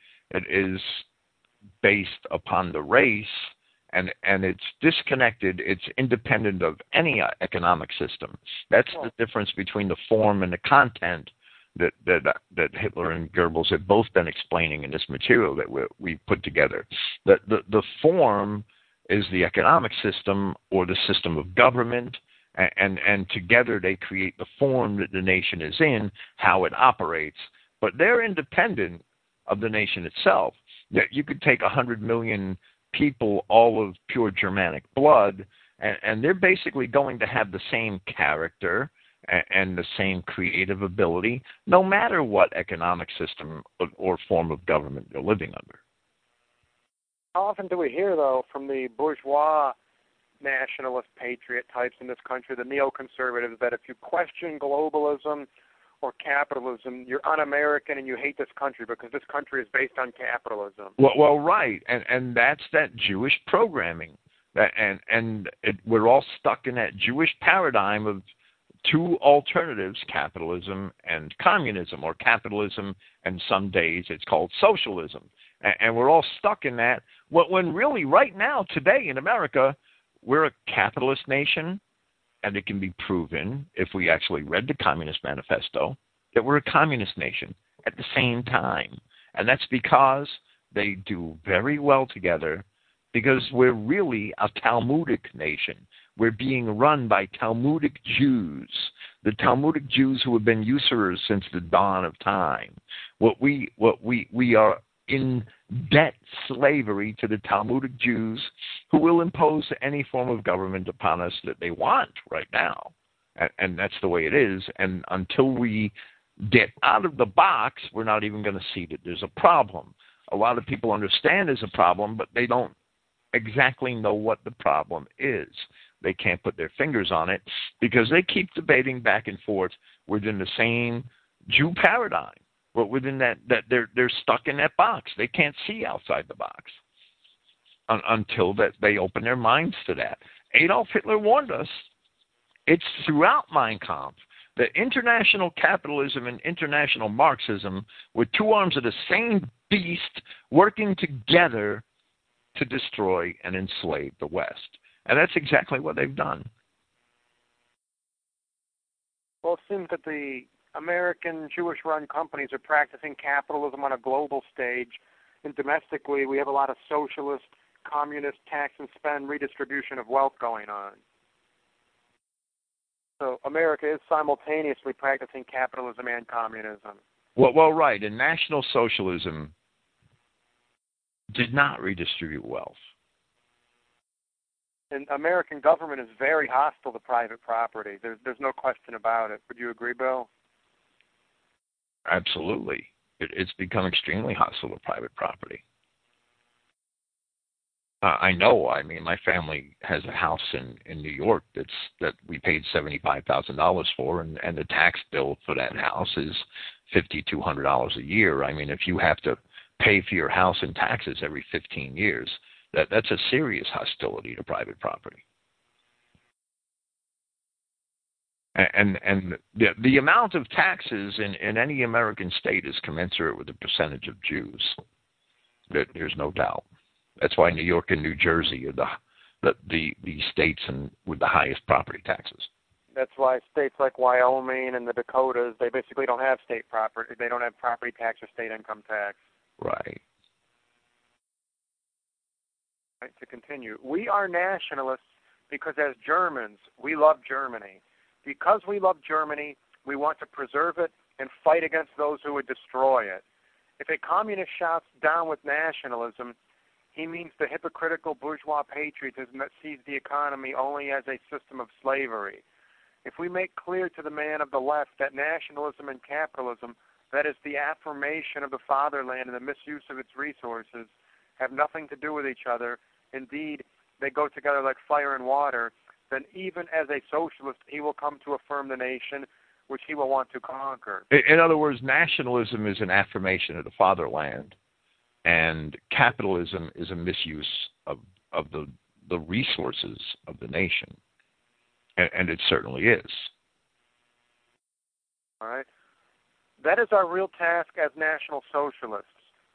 is based upon the race and and it's disconnected it's independent of any uh, economic system that's the difference between the form and the content that that uh, that Hitler and Goebbels have both been explaining in this material that we we put together. The the the form is the economic system or the system of government and, and together they create the form that the nation is in how it operates but they're independent of the nation itself you could take a hundred million people all of pure Germanic blood, and, and they're basically going to have the same character and, and the same creative ability, no matter what economic system or, or form of government they're living under. How often do we hear, though, from the bourgeois nationalist patriot types in this country, the neoconservatives, that if you question globalism or capitalism. You're un-American and you hate this country because this country is based on capitalism. Well, well, right, and and that's that Jewish programming. That and and it, we're all stuck in that Jewish paradigm of two alternatives: capitalism and communism, or capitalism and some days it's called socialism. And, and we're all stuck in that. When really, right now, today in America, we're a capitalist nation and it can be proven if we actually read the Communist Manifesto that we're a communist nation at the same time. And that's because they do very well together because we're really a Talmudic nation. We're being run by Talmudic Jews, the Talmudic Jews who have been usurers since the dawn of time. What we what we we are in debt slavery to the Talmudic Jews who will impose any form of government upon us that they want right now. And, and that's the way it is. And until we get out of the box, we're not even going to see that there's a problem. A lot of people understand there's a problem, but they don't exactly know what the problem is. They can't put their fingers on it because they keep debating back and forth within the same Jew paradigm but within that that they're they're stuck in that box. They can't see outside the box un, until that they open their minds to that. Adolf Hitler warned us. It's throughout Mein Kampf that international capitalism and international Marxism were two arms of the same beast working together to destroy and enslave the West. And that's exactly what they've done. Well, it seems that the American Jewish run companies are practicing capitalism on a global stage. And domestically, we have a lot of socialist, communist tax and spend redistribution of wealth going on. So America is simultaneously practicing capitalism and communism. Well, well, right. And National Socialism did not redistribute wealth. And American government is very hostile to private property. There's there's no question about it. Would you agree, Bill? Absolutely. It, it's become extremely hostile to private property. Uh, I know. I mean, my family has a house in in New York that's that we paid seventy five thousand dollars for, and and the tax bill for that house is fifty two hundred dollars a year. I mean, if you have to pay for your house in taxes every fifteen years, that that's a serious hostility to private property. And and the the amount of taxes in in any American state is commensurate with the percentage of Jews. There's no doubt. That's why New York and New Jersey are the the the, the states and with the highest property taxes. That's why states like Wyoming and the Dakotas they basically don't have state property. They don't have property tax or state income tax. Right. Right. To continue, we are nationalists because as Germans we love Germany because we love Germany, we want to preserve it and fight against those who would destroy it. If a communist shouts down with nationalism, he means the hypocritical bourgeois patriotism that sees the economy only as a system of slavery. If we make clear to the man of the left that nationalism and capitalism, that is the affirmation of the fatherland and the misuse of its resources, have nothing to do with each other, indeed, they go together like fire and water, then even as a socialist, he will come to affirm the nation which he will want to conquer. In other words, nationalism is an affirmation of the fatherland, and capitalism is a misuse of of the the resources of the nation. And, and it certainly is. All right. That is our real task as National Socialists.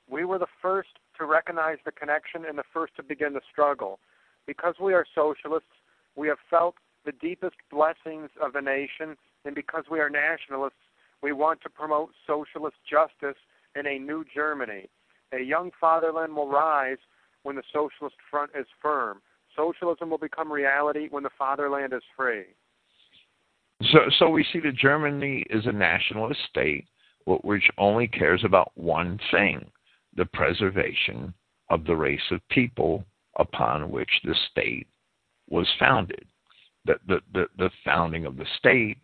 We were the first to recognize the connection and the first to begin the struggle. Because we are socialists, we have felt the deepest blessings of the nation, and because we are nationalists, we want to promote socialist justice in a new Germany. A young fatherland will rise when the socialist front is firm. Socialism will become reality when the fatherland is free. So, so we see that Germany is a nationalist state which only cares about one thing the preservation of the race of people upon which the state was founded. The, the, the, the founding of the state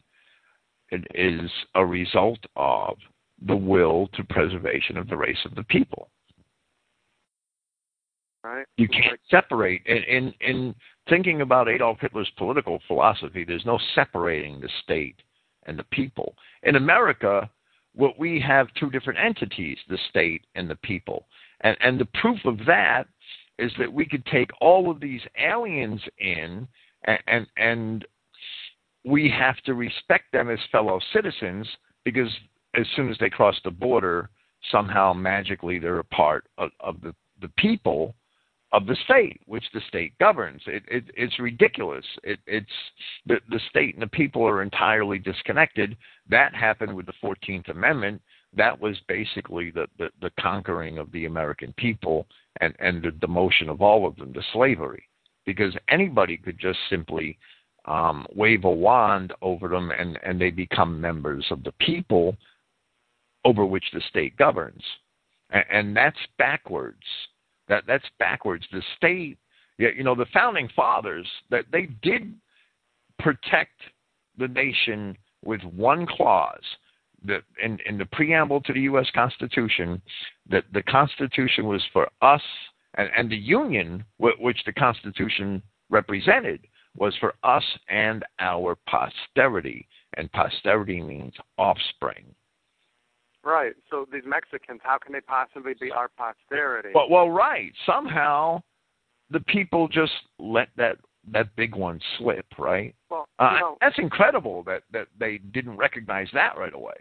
is a result of the will to preservation of the race of the people. Right. You can't separate. In, in, in thinking about Adolf Hitler's political philosophy, there's no separating the state and the people. In America, what we have two different entities, the state and the people. And, and the proof of that is that we could take all of these aliens in and, and, and we have to respect them as fellow citizens because as soon as they cross the border, somehow magically they're a part of, of the, the people of the state, which the state governs. It, it, it's ridiculous. It, it's the, the state and the people are entirely disconnected. That happened with the Fourteenth Amendment. That was basically the, the, the conquering of the American people and, and the demotion of all of them to slavery, because anybody could just simply um, wave a wand over them and, and they become members of the people over which the state governs. And, and that's backwards that that's backwards. The state, you know, the founding fathers that they did protect the nation with one clause that in, in the preamble to the U.S. Constitution that the Constitution was for us and, and the Union, which the Constitution represented, was for us and our posterity. And posterity means offspring. Right. So these Mexicans, how can they possibly be our posterity? Well, well, right. Somehow, the people just let that that big one slip, right? Well, uh, know, that's incredible that that they didn't recognize that right away.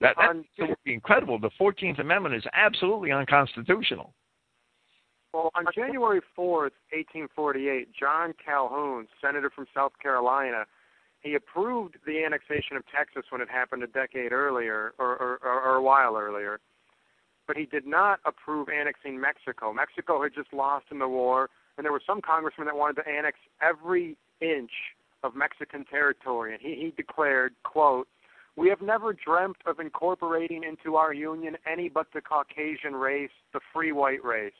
That that would be incredible. The Fourteenth Amendment is absolutely unconstitutional. Well, on January fourth, eighteen forty-eight, John Calhoun, senator from South Carolina, he approved the annexation of Texas when it happened a decade earlier or, or, or a while earlier, but he did not approve annexing Mexico. Mexico had just lost in the war, and there were some congressmen that wanted to annex every inch of Mexican territory, and he, he declared, quote, we have never dreamt of incorporating into our union any but the Caucasian race, the free white race.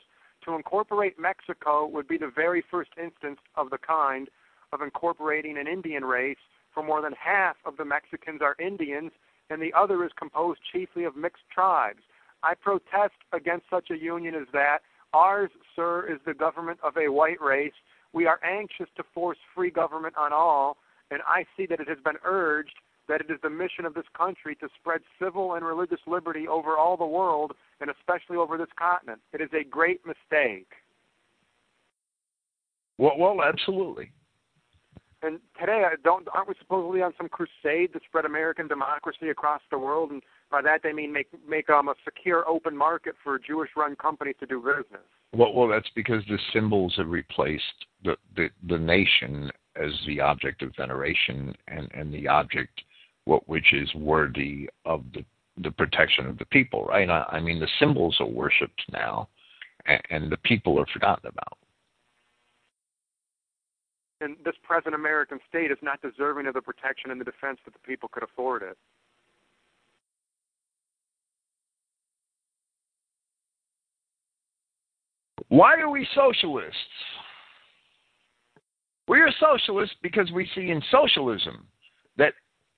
To incorporate Mexico would be the very first instance of the kind of incorporating an Indian race for more than half of the Mexicans are Indians, and the other is composed chiefly of mixed tribes. I protest against such a union as that. Ours, sir, is the government of a white race. We are anxious to force free government on all, and I see that it has been urged that it is the mission of this country to spread civil and religious liberty over all the world, and especially over this continent. It is a great mistake. Well, well, absolutely. And today, don't aren't we supposedly on some crusade to spread American democracy across the world? And by that they mean make make um, a secure, open market for a Jewish-run companies to do business. Well, well, that's because the symbols have replaced the, the the nation as the object of veneration and and the object what which is worthy of the the protection of the people, right? I, I mean, the symbols are worshipped now, and, and the people are forgotten about and this present American state is not deserving of the protection and the defense that the people could afford it. Why are we socialists? We are socialists because we see in socialism that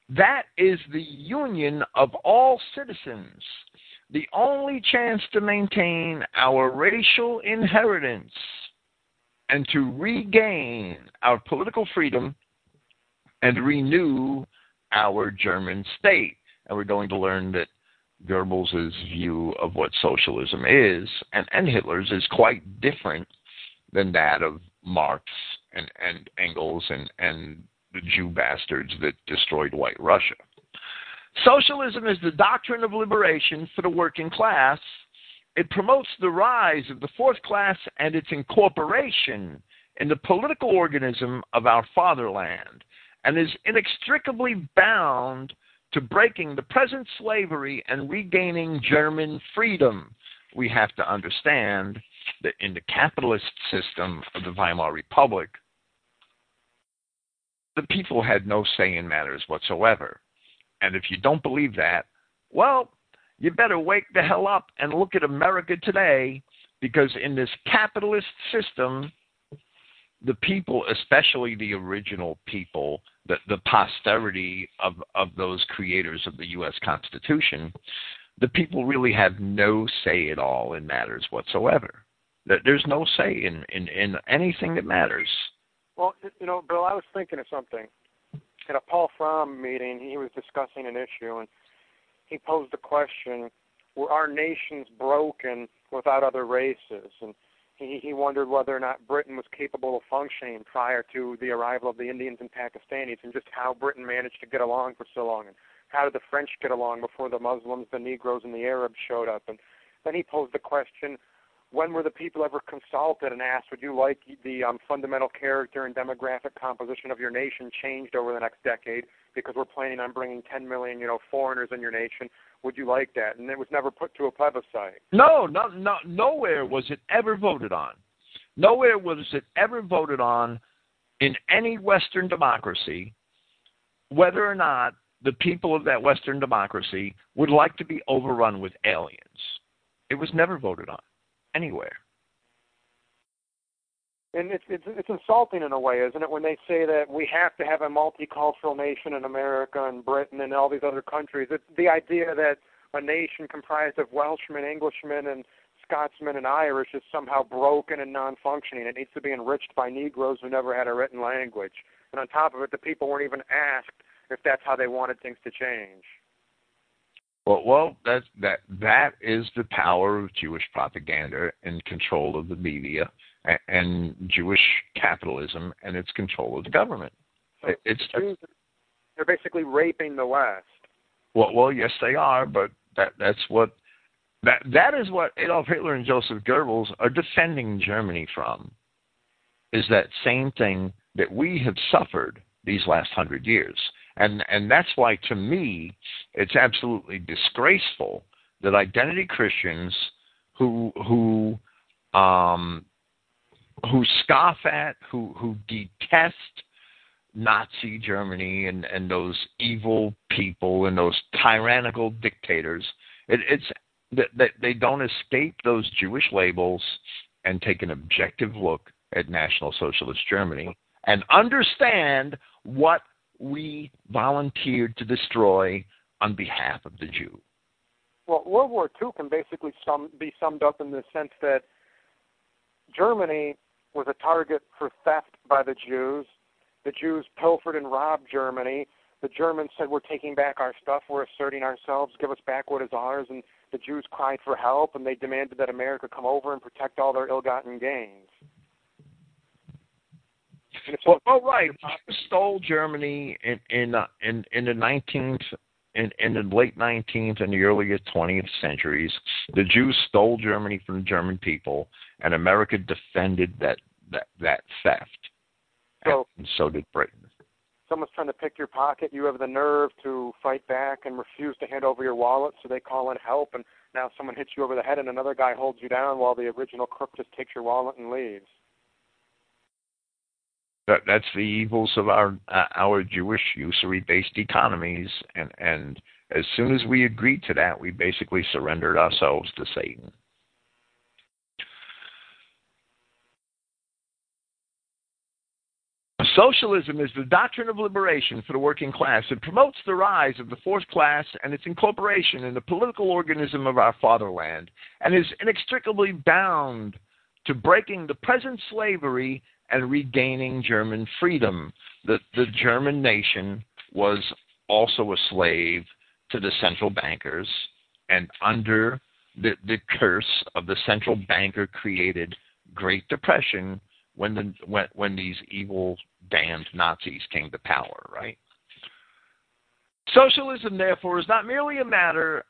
that is the union of all citizens, the only chance to maintain our racial inheritance and to regain our political freedom and renew our German state. And we're going to learn that Goebbels' view of what socialism is and, and Hitler's is quite different than that of Marx and, and Engels and, and the Jew bastards that destroyed white Russia. Socialism is the doctrine of liberation for the working class. It promotes the rise of the fourth class and its incorporation in the political organism of our fatherland and is inextricably bound to breaking the present slavery and regaining German freedom. We have to understand that in the capitalist system of the Weimar Republic, the people had no say in matters whatsoever. And if you don't believe that, well, you better wake the hell up and look at America today because in this capitalist system, the people, especially the original people, the, the posterity of, of those creators of the U.S. Constitution, the people really have no say at all in matters whatsoever. There's no say in, in, in anything that matters. Well, you know, Bill, I was thinking of something. At a Paul Fromm meeting, he was discussing an issue, and he posed the question: Were our nations broken without other races? And he, he wondered whether or not Britain was capable of functioning prior to the arrival of the Indians and Pakistanis, and just how Britain managed to get along for so long, and how did the French get along before the Muslims, the Negroes, and the Arabs showed up. And then he posed the question: When were the people ever consulted and asked, would you like the um, fundamental character and demographic composition of your nation changed over the next decade because we're planning on bringing 10 million, you know, foreigners in your nation? Would you like that? And it was never put to a plebiscite. No, no, no, nowhere was it ever voted on. Nowhere was it ever voted on in any Western democracy whether or not the people of that Western democracy would like to be overrun with aliens. It was never voted on anywhere. And it's, it's it's insulting in a way, isn't it, when they say that we have to have a multicultural nation in America and Britain and all these other countries. It's the idea that a nation comprised of Welshmen, Englishmen, and Scotsmen and Irish is somehow broken and non-functioning. It needs to be enriched by Negroes who never had a written language. And on top of it, the people weren't even asked if that's how they wanted things to change. Well, well, that that that is the power of Jewish propaganda and control of the media and, and Jewish capitalism and its control of the government. It's Jews, they're basically raping the West. Well, well, yes, they are, but that that's what that that is what Adolf Hitler and Joseph Goebbels are defending Germany from. Is that same thing that we have suffered these last hundred years, and and that's why to me it's absolutely disgraceful that identity Christians who who um, who scoff at, who who detest Nazi Germany and and those evil people and those tyrannical dictators. It, it's that they don't escape those Jewish labels and take an objective look at National Socialist Germany and understand what we volunteered to destroy on behalf of the Jew. Well, World War II can basically sum, be summed up in the sense that Germany was a target for theft by the Jews. The Jews pilfered and robbed Germany. The Germans said, We're taking back our stuff, we're asserting ourselves, give us back what is ours. And the Jews cried for help, and they demanded that America come over and protect all their ill gotten gains. Well, oh, right. Stole Germany in in uh, in in the nineteenth in, in the late 19th and the early 20th centuries, the Jews stole Germany from the German people, and America defended that that, that theft. So, and so did Britain. Someone's trying to pick your pocket. You have the nerve to fight back and refuse to hand over your wallet, so they call in help, and now someone hits you over the head, and another guy holds you down while the original crook just takes your wallet and leaves. That, that's the evils of our uh, our Jewish usury-based economies, and and as soon as we agreed to that, we basically surrendered ourselves to Satan. Socialism is the doctrine of liberation for the working class. It promotes the rise of the fourth class and its incorporation in the political organism of our fatherland, and is inextricably bound to breaking the present slavery and regaining German freedom. The, the German nation was also a slave to the central bankers, and under the, the curse of the central banker created Great Depression, when the when when these evil damned Nazis came to power, right? Socialism, therefore, is not merely a matter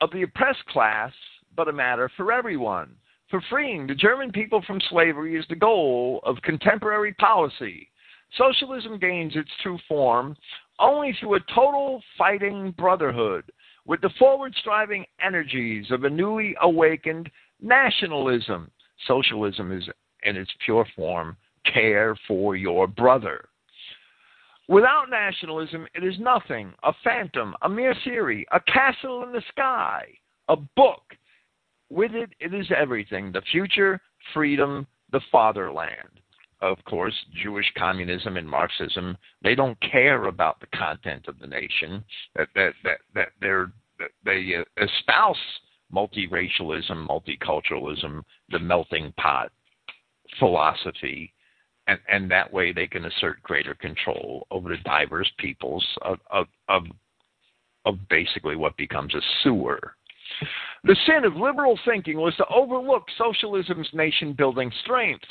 of the oppressed class, but a matter for everyone. For freeing the German people from slavery is the goal of contemporary policy. Socialism gains its true form only through a total fighting brotherhood with the forward striving energies of a newly awakened nationalism. Socialism is, in its pure form, care for your brother. Without nationalism, it is nothing, a phantom, a mere theory, a castle in the sky, a book. With it, it is everything the future, freedom, the fatherland. Of course, Jewish communism and Marxism, they don't care about the content of the nation. That that that, that they're they uh, espouse multiracialism, multiculturalism, the melting pot philosophy, and, and that way they can assert greater control over the diverse peoples of, of, of, of basically what becomes a sewer. The sin of liberal thinking was to overlook socialism's nation building strengths,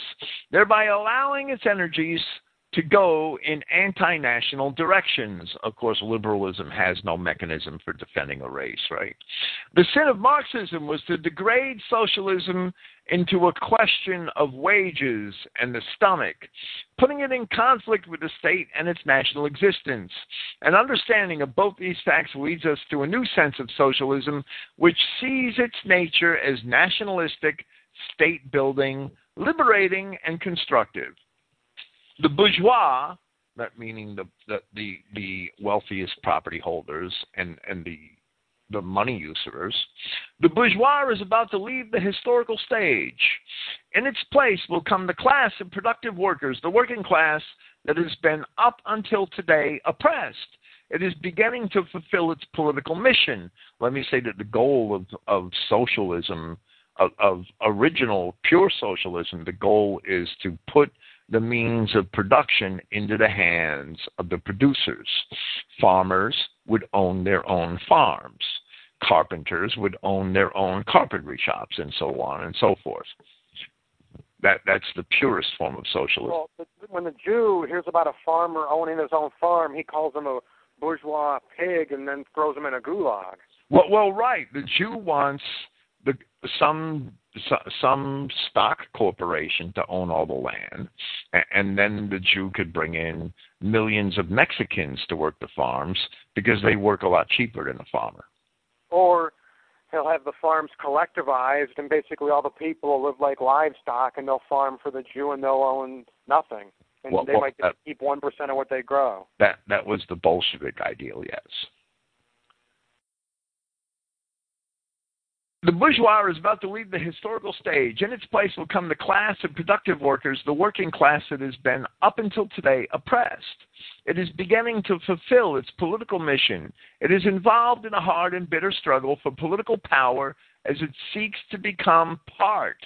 thereby allowing its energies to go in anti national directions. Of course, liberalism has no mechanism for defending a race, right? The sin of Marxism was to degrade socialism into a question of wages and the stomach, putting it in conflict with the state and its national existence. An understanding of both these facts leads us to a new sense of socialism, which sees its nature as nationalistic, state building, liberating, and constructive. The bourgeois, that meaning the, the, the, the wealthiest property holders and, and the, the money usurers, the bourgeois is about to leave the historical stage. In its place will come the class of productive workers, the working class that has been up until today oppressed. It is beginning to fulfill its political mission. Let me say that the goal of, of socialism, of, of original pure socialism, the goal is to put the means of production into the hands of the producers. Farmers would own their own farms. Carpenters would own their own carpentry shops, and so on and so forth. That that's the purest form of socialism. Well, when the Jew hears about a farmer owning his own farm, he calls him a bourgeois pig and then throws him in a gulag. Well, well, right. The Jew wants the some some stock corporation to own all the land, and then the Jew could bring in millions of Mexicans to work the farms because they work a lot cheaper than a farmer. Or he'll have the farms collectivized, and basically all the people will live like livestock, and they'll farm for the Jew, and they'll own nothing, and well, they well, might that, just keep one percent of what they grow. That that was the Bolshevik ideal, yes. The bourgeois is about to leave the historical stage. In its place will come the class of productive workers, the working class that has been, up until today, oppressed. It is beginning to fulfill its political mission. It is involved in a hard and bitter struggle for political power as it seeks to become part,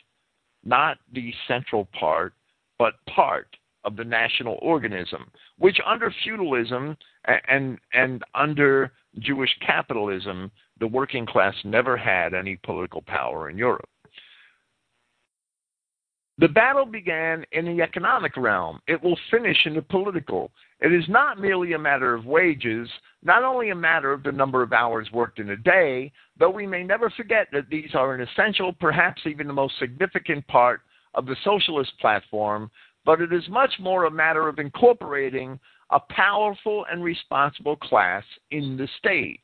not the central part, but part of the national organism, which under feudalism and, and under Jewish capitalism the working class never had any political power in Europe. The battle began in the economic realm. It will finish in the political. It is not merely a matter of wages, not only a matter of the number of hours worked in a day, though we may never forget that these are an essential, perhaps even the most significant part of the socialist platform, but it is much more a matter of incorporating a powerful and responsible class in the state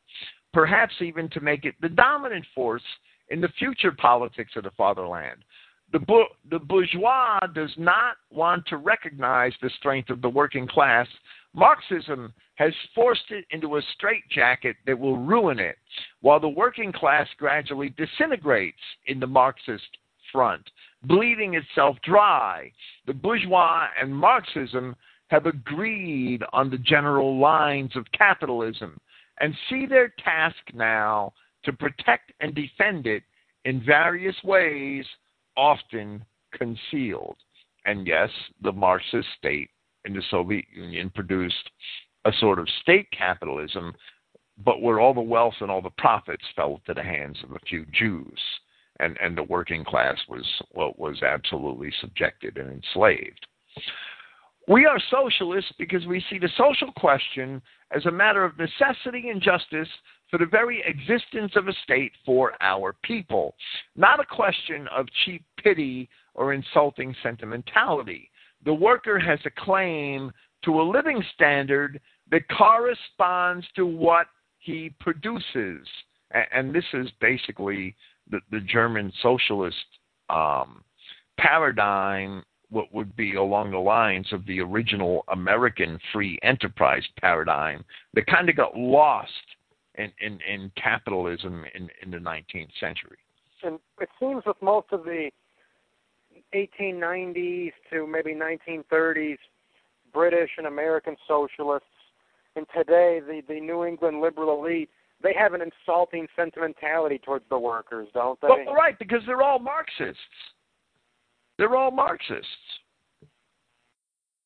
perhaps even to make it the dominant force in the future politics of the fatherland. The, bu- the bourgeois does not want to recognize the strength of the working class. Marxism has forced it into a straitjacket that will ruin it, while the working class gradually disintegrates in the Marxist front, bleeding itself dry. The bourgeois and Marxism have agreed on the general lines of capitalism and see their task now to protect and defend it in various ways, often concealed. And yes, the Marxist state in the Soviet Union produced a sort of state capitalism, but where all the wealth and all the profits fell to the hands of a few Jews. and and the working class was what was absolutely subjected and enslaved. We are socialists because we see the social question as a matter of necessity and justice for the very existence of a state for our people, not a question of cheap pity or insulting sentimentality. The worker has a claim to a living standard that corresponds to what he produces. And this is basically the, the German socialist um, paradigm, what would be along the lines of the original American free enterprise paradigm that kind of got lost in, in, in capitalism in, in the 19th century. And it seems with most of the 1890s to maybe 1930s British and American socialists, and today the, the New England liberal elite, they have an insulting sentimentality towards the workers, don't they? Well, right, because they're all Marxists. They're all Marxists.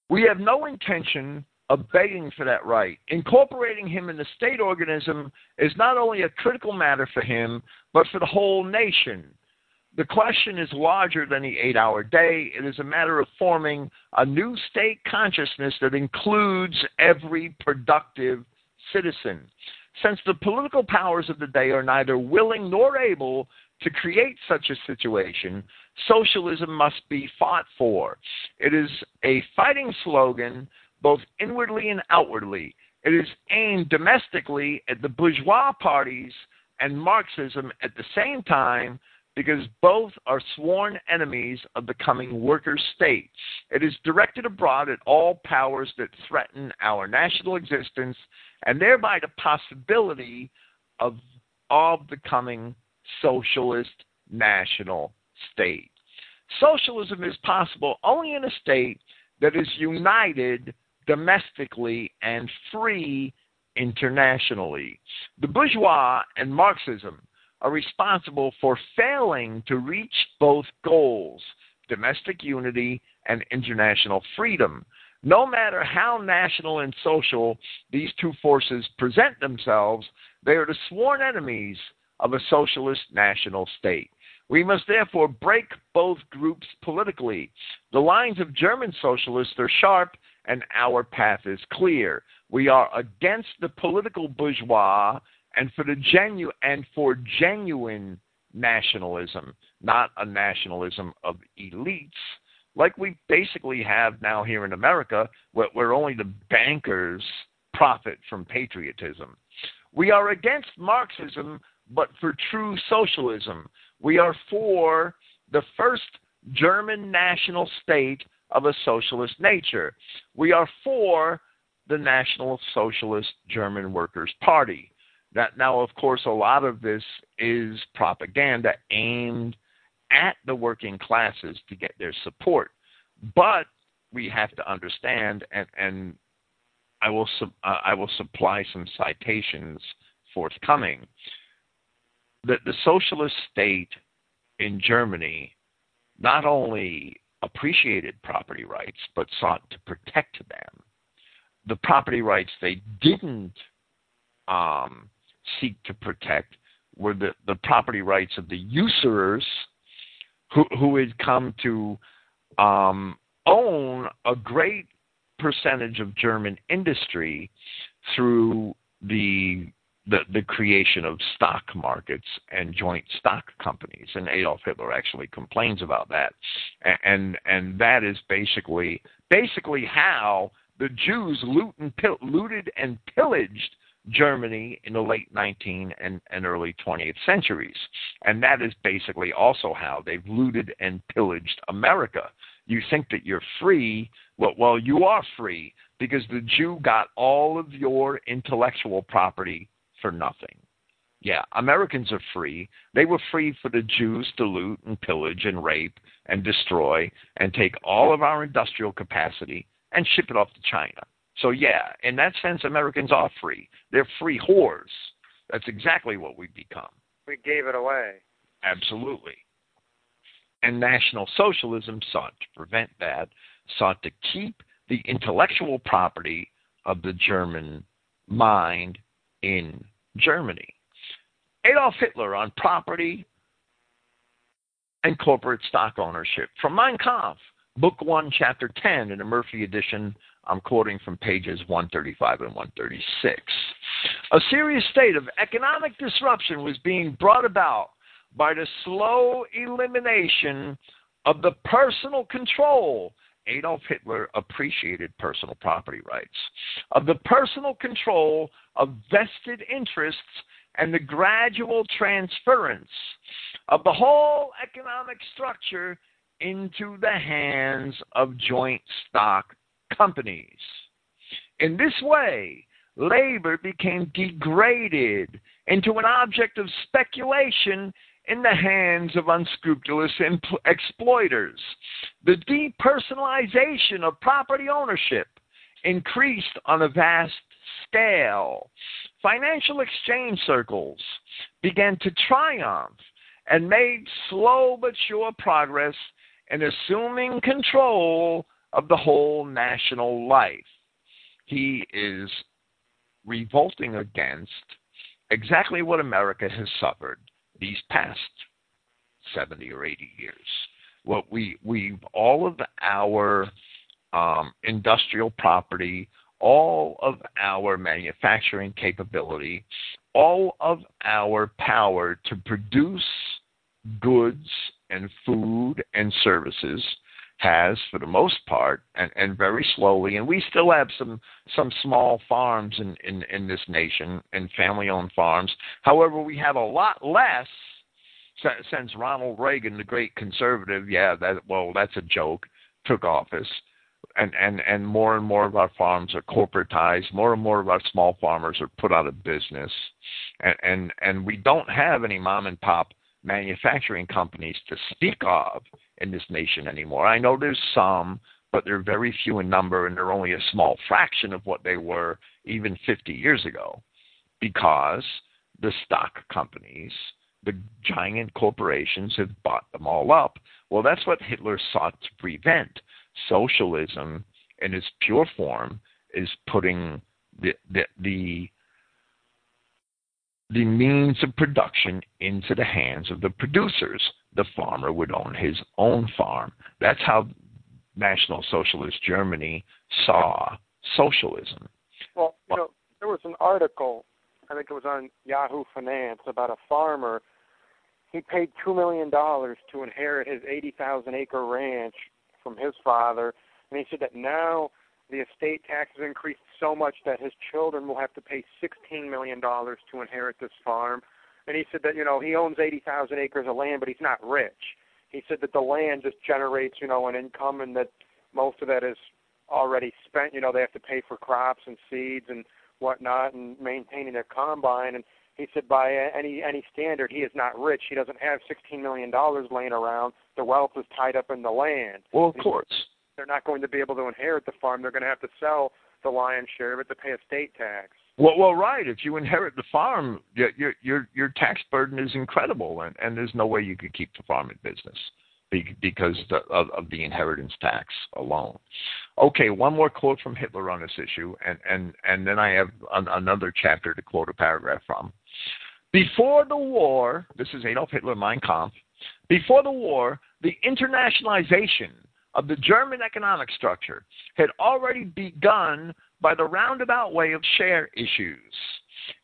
We have no intention of begging for that right. Incorporating him in the state organism is not only a critical matter for him, but for the whole nation. The question is larger than the eight hour day. It is a matter of forming a new state consciousness that includes every productive citizen. Since the political powers of the day are neither willing nor able to create such a situation, socialism must be fought for. It is a fighting slogan both inwardly and outwardly. It is aimed domestically at the bourgeois parties and Marxism at the same time because both are sworn enemies of the coming worker state. It is directed abroad at all powers that threaten our national existence and thereby the possibility of, of the coming socialist national state. Socialism is possible only in a state that is united domestically and free internationally. The bourgeois and Marxism are responsible for failing to reach both goals domestic unity and international freedom. No matter how national and social these two forces present themselves, they are the sworn enemies of a socialist national state. We must therefore break both groups politically. The lines of German socialists are sharp and our path is clear. We are against the political bourgeois and for the genu- and for genuine nationalism, not a nationalism of elites, like we basically have now here in America, where, where only the bankers profit from patriotism. We are against Marxism, but for true socialism. We are for the first German national state of a socialist nature. We are for the National Socialist German Workers' Party. That now, of course, a lot of this is propaganda aimed at the working classes to get their support. But we have to understand, and, and I will uh, I will supply some citations forthcoming. That the socialist state in Germany not only appreciated property rights but sought to protect them. The property rights they didn't um, seek to protect were the, the property rights of the usurers who, who had come to um, own a great percentage of German industry through the the, the creation of stock markets and joint stock companies. And Adolf Hitler actually complains about that. And, and that is basically, basically how the Jews loot and looted and pillaged Germany in the late 19th and, and early 20th centuries. And that is basically also how they've looted and pillaged America. You think that you're free. Well, well, you are free because the Jew got all of your intellectual property for nothing. Yeah, Americans are free. They were free for the Jews to loot and pillage and rape and destroy and take all of our industrial capacity and ship it off to China. So, yeah, in that sense, Americans are free. They're free whores. That's exactly what we've become. We gave it away. Absolutely. And National Socialism sought to prevent that, sought to keep the intellectual property of the German mind in Germany. Adolf Hitler on property and corporate stock ownership. From Mein Kampf, Book 1, Chapter 10, in the Murphy edition, I'm quoting from pages 135 and 136. A serious state of economic disruption was being brought about by the slow elimination of the personal control. Adolf Hitler appreciated personal property rights, of the personal control of vested interests and the gradual transference of the whole economic structure into the hands of joint stock companies. In this way, labor became degraded into an object of speculation in the hands of unscrupulous exploiters. The depersonalization of property ownership increased on a vast scale. Financial exchange circles began to triumph and made slow but sure progress in assuming control of the whole national life. He is revolting against exactly what America has suffered these past 70 or 80 years. What we we all of our um, industrial property, all of our manufacturing capability, all of our power to produce goods and food and services has for the most part and, and very slowly. And we still have some some small farms in, in, in this nation and family owned farms. However we have a lot less since ronald reagan the great conservative yeah that well that's a joke took office. And and and more and more of our farms are corporatized. More and more of our small farmers are put out of business. And and and we don't have any mom and pop manufacturing companies to speak of in this nation anymore. I know there's some, but they're very few in number and they're only a small fraction of what they were even 50 years ago because the stock companies, the giant corporations have bought them all up. Well, that's what Hitler sought to prevent. Socialism in its pure form is putting the, the, the the means of production into the hands of the producers. The farmer would own his own farm. That's how National Socialist Germany saw socialism. Well, you know, there was an article, I think it was on Yahoo Finance, about a farmer. He paid $2 million to inherit his 80,000 acre ranch from his father. And he said that now the estate tax has increased so much that his children will have to pay $16 million to inherit this farm. And he said that, you know, he owns 80,000 acres of land, but he's not rich. He said that the land just generates, you know, an income and that most of that is already spent. You know, they have to pay for crops and seeds and whatnot and maintaining their combine. And he said by any any standard, he is not rich. He doesn't have $16 million laying around. The wealth is tied up in the land. Well, of course they're not going to be able to inherit the farm. They're going to have to sell the lion's share of it to pay a state tax. Well, well, right. If you inherit the farm, your your your tax burden is incredible, and and there's no way you could keep the farm in business because of, of the inheritance tax alone. Okay, one more quote from Hitler on this issue, and and and then I have an, another chapter to quote a paragraph from. Before the war, this is Adolf Hitler, Mein Kampf. Before the war, the internationalization of the German economic structure had already begun by the roundabout way of share issues.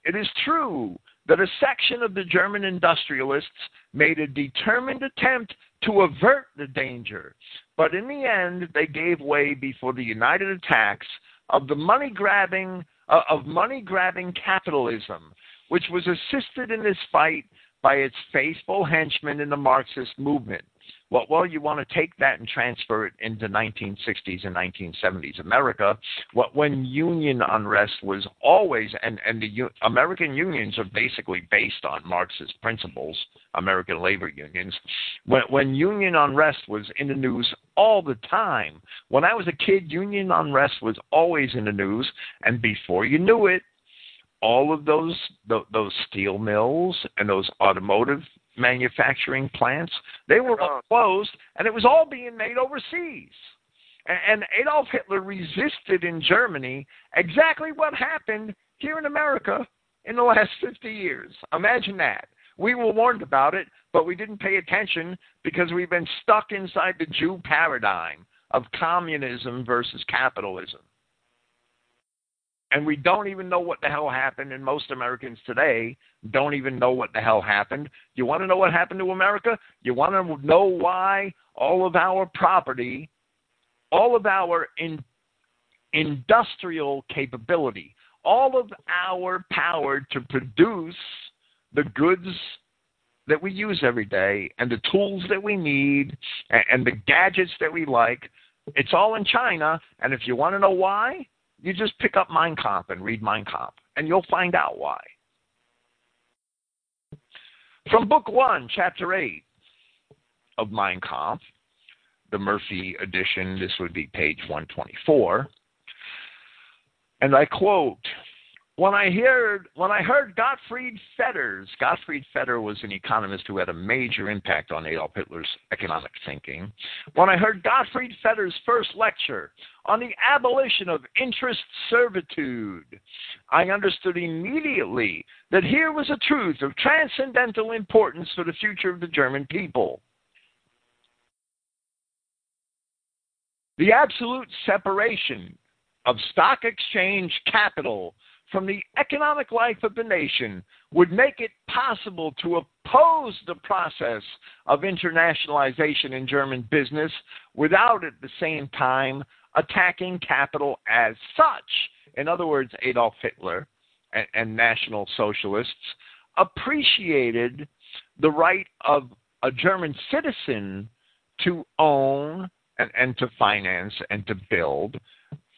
It is true that a section of the German industrialists made a determined attempt to avert the danger, but in the end they gave way before the united attacks of the money grabbing uh, of money grabbing capitalism, which was assisted in this fight by its faithful henchmen in the Marxist movement. Well, well, you want to take that and transfer it into 1960s and 1970s America. What when union unrest was always, and and the U, American unions are basically based on Marxist principles. American labor unions. When when union unrest was in the news all the time. When I was a kid, union unrest was always in the news, and before you knew it, all of those those steel mills and those automotive manufacturing plants. They were all closed, and it was all being made overseas. And Adolf Hitler resisted in Germany exactly what happened here in America in the last 50 years. Imagine that. We were warned about it, but we didn't pay attention because we've been stuck inside the Jew paradigm of communism versus capitalism. And we don't even know what the hell happened, and most Americans today don't even know what the hell happened. You want to know what happened to America? You want to know why all of our property, all of our in, industrial capability, all of our power to produce the goods that we use every day and the tools that we need and, and the gadgets that we like, it's all in China. And if you want to know why, you just pick up Mein Kampf and read Mein Kampf, and you'll find out why. From Book 1, Chapter 8 of Mein Kampf, the Murphy edition, this would be page 124. And I quote when I heard when I heard Gottfried Feders, Gottfried Feder was an economist who had a major impact on Adolf Hitler's economic thinking. When I heard Gottfried Feder's first lecture on the abolition of interest servitude, I understood immediately that here was a truth of transcendental importance for the future of the German people. The absolute separation of stock exchange capital from the economic life of the nation would make it possible to oppose the process of internationalization in German business without at the same time attacking capital as such. In other words, Adolf Hitler and, and National Socialists appreciated the right of a German citizen to own and, and to finance and to build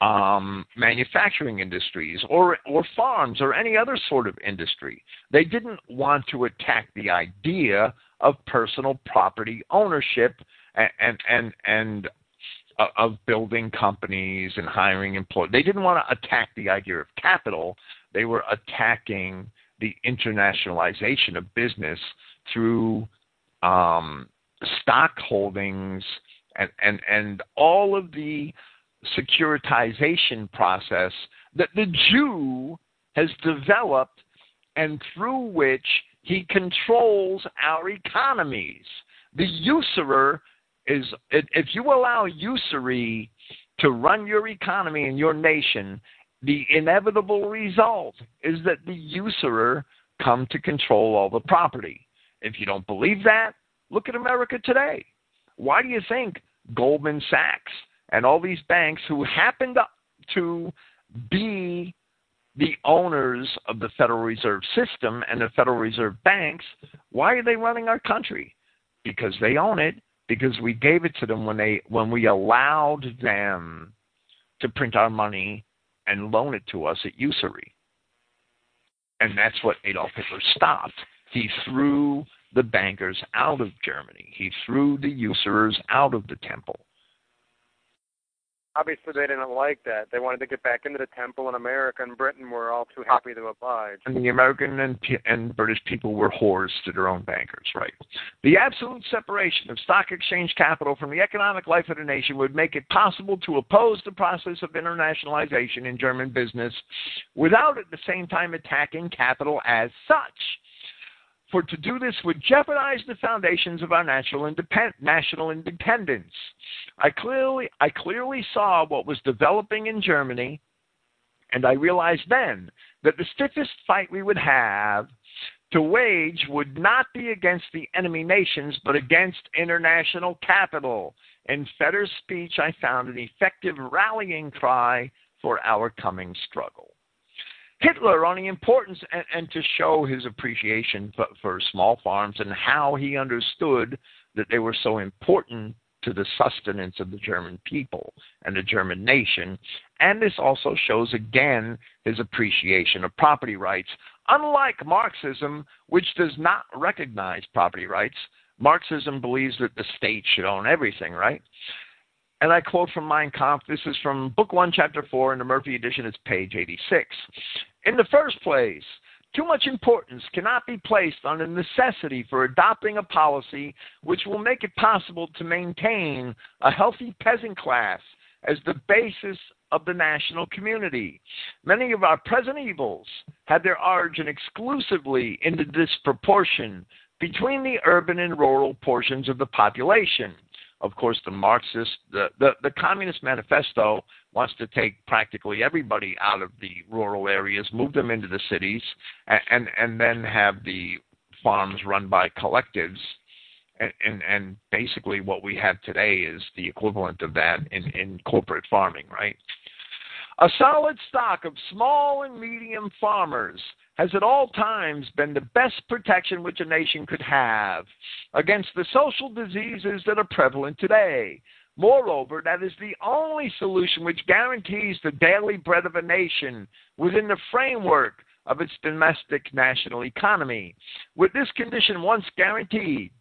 um, manufacturing industries or or farms or any other sort of industry. They didn't want to attack the idea of personal property ownership and and and, and uh, of building companies and hiring employees. They didn't want to attack the idea of capital. They were attacking the internationalization of business through um, stock holdings and, and, and all of the securitization process that the Jew has developed and through which he controls our economies. The usurer is, if you allow usury to run your economy and your nation, the inevitable result is that the usurer come to control all the property. If you don't believe that, look at America today. Why do you think Goldman Sachs and all these banks who happen to, to be the owners of the Federal Reserve System and the Federal Reserve banks, why are they running our country? Because they own it, because we gave it to them when they when we allowed them to print our money and loan it to us at usury. And that's what Adolf Hitler stopped. He threw the bankers out of Germany. He threw the usurers out of the temple obviously they didn't like that. They wanted to get back into the temple, and America and Britain were all too happy to oblige. And the American and, and British people were whores to their own bankers, right? The absolute separation of stock exchange capital from the economic life of the nation would make it possible to oppose the process of internationalization in German business without at the same time attacking capital as such for to do this would jeopardize the foundations of our national, independ- national independence. I clearly, I clearly saw what was developing in Germany, and I realized then that the stiffest fight we would have to wage would not be against the enemy nations, but against international capital. In Feder's speech, I found an effective rallying cry for our coming struggle. Hitler on the importance and, and to show his appreciation for, for small farms and how he understood that they were so important to the sustenance of the German people and the German nation. And this also shows again his appreciation of property rights. Unlike Marxism, which does not recognize property rights, Marxism believes that the state should own everything, right? And I quote from Mein Kampf. This is from Book 1, Chapter 4, in the Murphy edition. It's page 86. In the first place, too much importance cannot be placed on the necessity for adopting a policy which will make it possible to maintain a healthy peasant class as the basis of the national community. Many of our present evils had their origin exclusively in the disproportion between the urban and rural portions of the population. Of course, the Marxist, the, the, the Communist Manifesto wants to take practically everybody out of the rural areas, move them into the cities, and, and, and then have the farms run by collectives and, and, and basically what we have today is the equivalent of that in, in corporate farming, right? A solid stock of small and medium farmers has at all times been the best protection which a nation could have against the social diseases that are prevalent today. Moreover, that is the only solution which guarantees the daily bread of a nation within the framework of its domestic national economy. With this condition once guaranteed,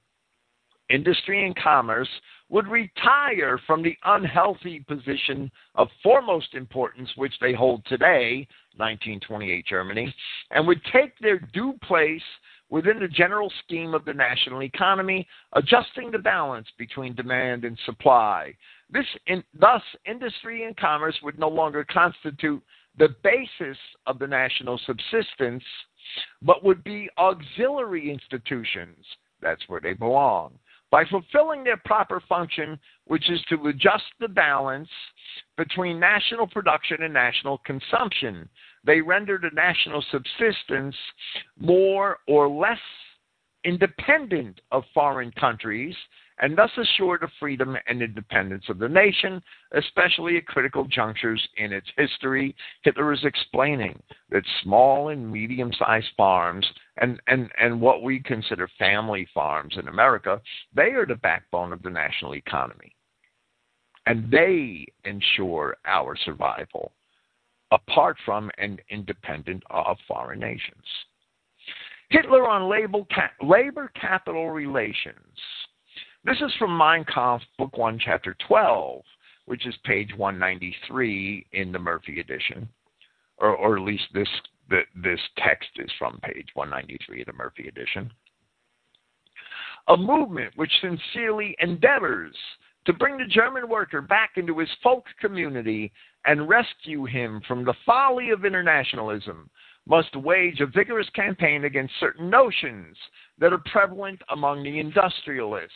industry and commerce would retire from the unhealthy position of foremost importance which they hold today, 1928 Germany, and would take their due place within the general scheme of the national economy, adjusting the balance between demand and supply. This, in, thus, industry and commerce would no longer constitute the basis of the national subsistence, but would be auxiliary institutions. That's where they belong by fulfilling their proper function, which is to adjust the balance between national production and national consumption. They render the national subsistence more or less independent of foreign countries and thus assure the freedom and independence of the nation, especially at critical junctures in its history. Hitler is explaining that small and medium sized farms and, and, and what we consider family farms in America, they are the backbone of the national economy. And they ensure our survival apart from and independent of foreign nations. Hitler on labor capital relations. This is from Mein Kampf, Book 1, Chapter 12, which is page 193 in the Murphy edition, or, or at least this, the, this text is from page 193 of the Murphy edition. A movement which sincerely endeavors to bring the German worker back into his folk community and rescue him from the folly of internationalism must wage a vigorous campaign against certain notions that are prevalent among the industrialists.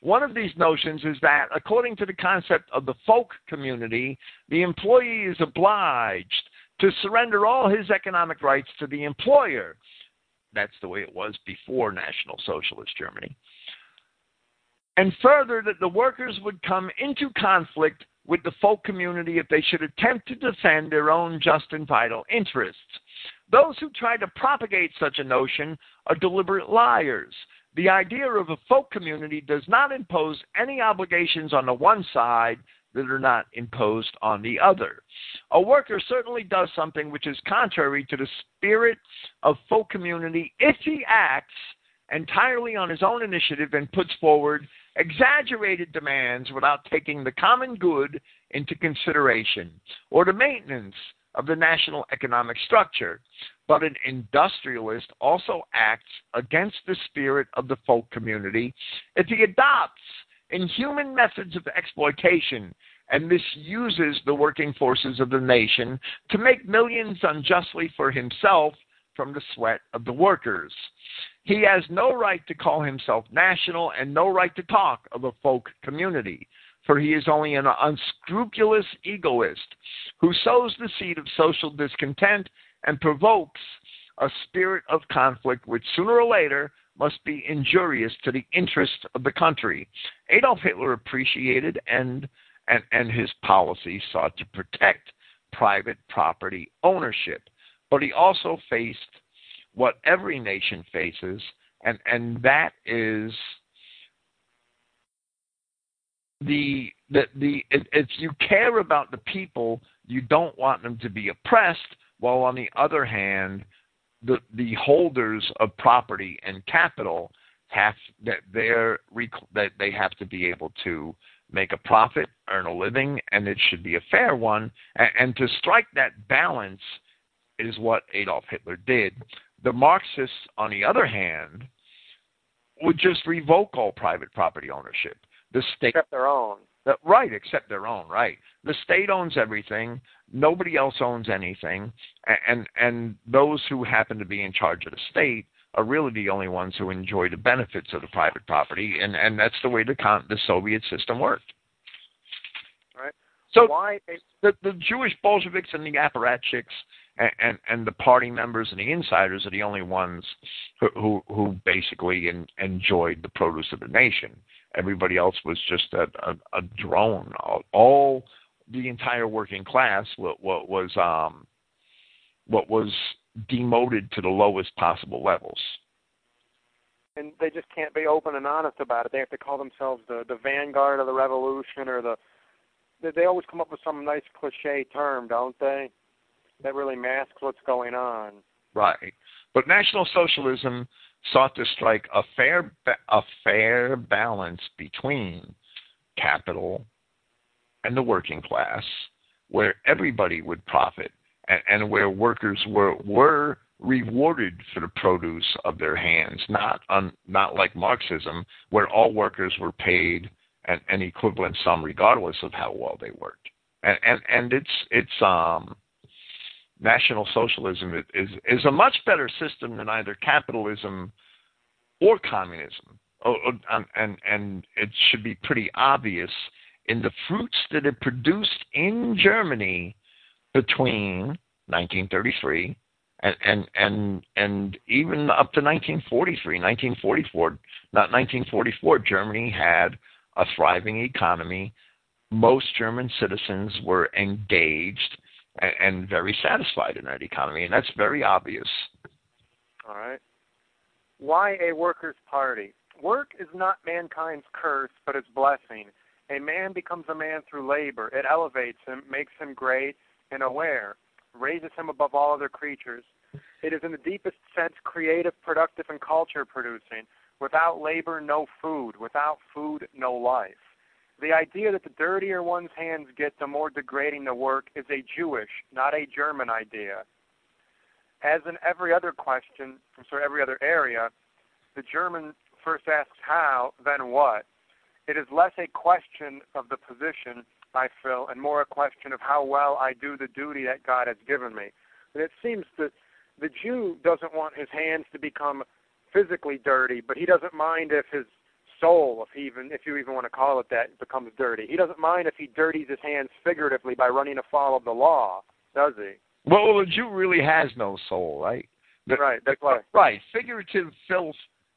One of these notions is that, according to the concept of the folk community, the employee is obliged to surrender all his economic rights to the employer. That's the way it was before National Socialist Germany. And further, that the workers would come into conflict with the folk community if they should attempt to defend their own just and vital interests. Those who try to propagate such a notion are deliberate liars. The idea of a folk community does not impose any obligations on the one side that are not imposed on the other. A worker certainly does something which is contrary to the spirit of folk community if he acts entirely on his own initiative and puts forward exaggerated demands without taking the common good into consideration or the maintenance of the national economic structure. But an industrialist also acts against the spirit of the folk community if he adopts inhuman methods of exploitation and misuses the working forces of the nation to make millions unjustly for himself from the sweat of the workers. He has no right to call himself national and no right to talk of a folk community for he is only an unscrupulous egoist who sows the seed of social discontent and provokes a spirit of conflict which sooner or later must be injurious to the interests of the country. Adolf Hitler appreciated and, and, and his policy sought to protect private property ownership, but he also faced what every nation faces, and, and that is the the the if you care about the people, you don't want them to be oppressed. While on the other hand, the the holders of property and capital have that they're that they have to be able to make a profit, earn a living, and it should be a fair one. And, and to strike that balance is what Adolf Hitler did. The Marxists, on the other hand, would just revoke all private property ownership the state except their own. right, except their own. Right. The state owns everything. Nobody else owns anything, and and those who happen to be in charge of the state are really the only ones who enjoy the benefits of the private property, and and that's the way the con- the Soviet system worked. Right. So why the the Jewish Bolsheviks and the apparatchiks and, and and the party members and the insiders are the only ones who who, who basically in, enjoyed the produce of the nation. Everybody else was just a, a, a drone. All, all the entire working class what, what was um what was demoted to the lowest possible levels. And they just can't be open and honest about it. They have to call themselves the the vanguard of the revolution or the they always come up with some nice cliche term, don't they? That really masks what's going on. Right. But National Socialism sought to strike a fair a fair balance between capital and the working class, where everybody would profit and, and where workers were were rewarded for the produce of their hands, not un, not like Marxism, where all workers were paid an, an equivalent sum regardless of how well they worked. And and, and it's it's um National Socialism is is a much better system than either capitalism or communism. Oh, oh and and it should be pretty obvious in the fruits that it produced in Germany between 1933 and and and and even up to 1943, 1944, not 1944, Germany had a thriving economy. Most German citizens were engaged and, and very satisfied in that economy, and that's very obvious. All right. Why a workers' party? Work is not mankind's curse, but its blessing. A man becomes a man through labor. It elevates him, makes him great and aware, raises him above all other creatures. It is in the deepest sense creative, productive, and culture producing. Without labor, no food. Without food, no life. The idea that the dirtier one's hands get, the more degrading the work is a Jewish, not a German idea. As in every other question, sorry, every other area, the German first asks how, then what. It is less a question of the position I fill and more a question of how well I do the duty that God has given me. And it seems that the Jew doesn't want his hands to become physically dirty, but he doesn't mind if his soul, if he even if you even want to call it that, becomes dirty. He doesn't mind if he dirties his hands figuratively by running afoul of the law, does he? Well, the Jew really has no soul, right? The, right. That's why. Right. Figurative filth.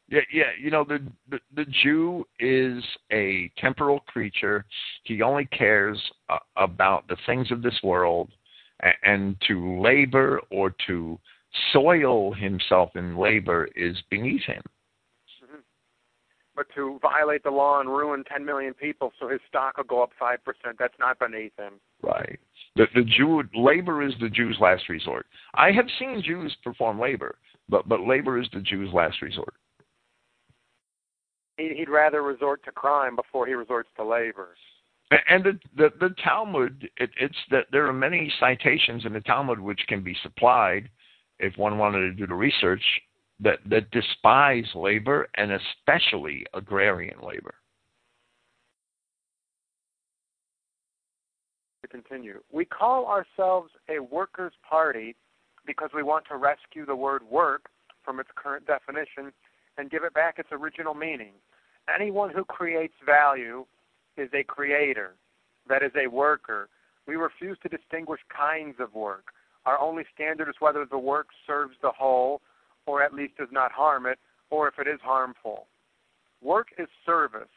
Yeah, yeah. You know, the, the the Jew is a temporal creature. He only cares uh, about the things of this world, and, and to labor or to soil himself in labor is beneath him but to violate the law and ruin 10 million people so his stock will go up 5%, that's not beneath him. Right. The, the Jew, labor is the Jew's last resort. I have seen Jews perform labor, but, but labor is the Jew's last resort. He'd rather resort to crime before he resorts to labor. And the the, the Talmud, it, it's that there are many citations in the Talmud which can be supplied if one wanted to do the research that, that despise labor and especially agrarian labor. To continue, we call ourselves a workers' party because we want to rescue the word work from its current definition and give it back its original meaning. Anyone who creates value is a creator, that is, a worker. We refuse to distinguish kinds of work. Our only standard is whether the work serves the whole or at least does not harm it, or if it is harmful. Work is service.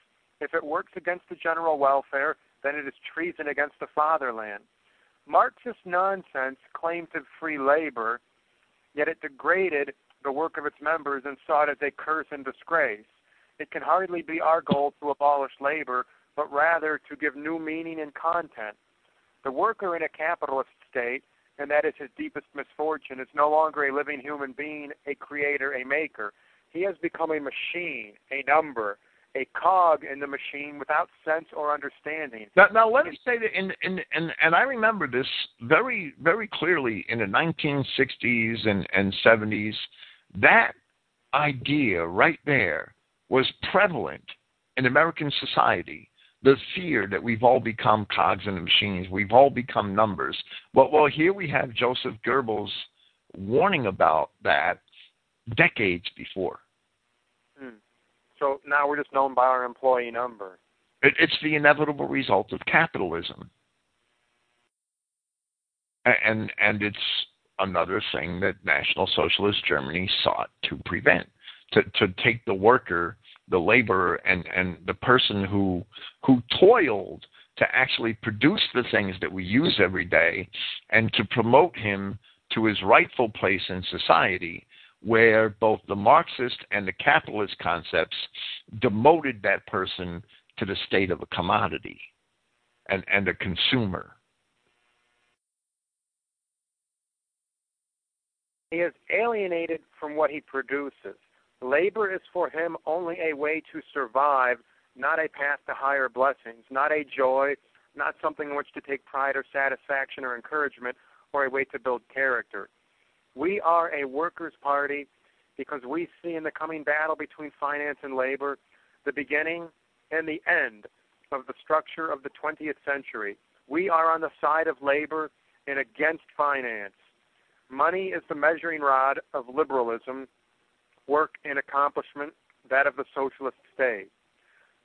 If it works against the general welfare, then it is treason against the fatherland. Marxist nonsense claimed to free labor, yet it degraded the work of its members and saw it as a curse and disgrace. It can hardly be our goal to abolish labor, but rather to give new meaning and content. The worker in a capitalist state and that is his deepest misfortune, is no longer a living human being, a creator, a maker. He has become a machine, a number, a cog in the machine without sense or understanding. Now, now let me say that, in, in, in, and I remember this very, very clearly in the 1960s and, and 70s. That idea right there was prevalent in American society the fear that we've all become cogs in the machines, we've all become numbers. Well, well, here we have Joseph Goebbels warning about that decades before. Hmm. So now we're just known by our employee number. It, it's the inevitable result of capitalism, and and it's another thing that National Socialist Germany sought to prevent to to take the worker, the laborer, and and the person who who toiled to actually produce the things that we use every day, and to promote him to his rightful place in society, where both the Marxist and the capitalist concepts demoted that person to the state of a commodity and, and a consumer. He is alienated from what he produces. Labor is for him only a way to survive, not a path to higher blessings, not a joy, not something in which to take pride or satisfaction or encouragement, or a way to build character. We are a workers' party because we see in the coming battle between finance and labor the beginning and the end of the structure of the 20th century. We are on the side of labor and against finance. Money is the measuring rod of liberalism work and accomplishment, that of the socialist state.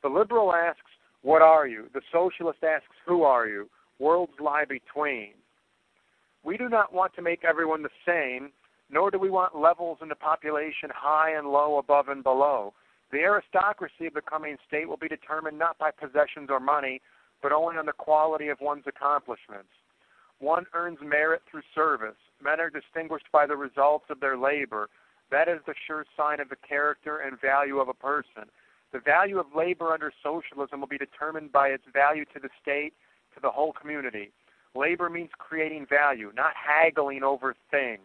The liberal asks, What are you? The socialist asks, Who are you? Worlds lie between. We do not want to make everyone the same, nor do we want levels in the population high and low, above and below. The aristocracy of the coming state will be determined not by possessions or money, but only on the quality of one's accomplishments. One earns merit through service. Men are distinguished by the results of their labor, that is the sure sign of the character and value of a person. The value of labor under socialism will be determined by its value to the state, to the whole community. Labor means creating value, not haggling over things.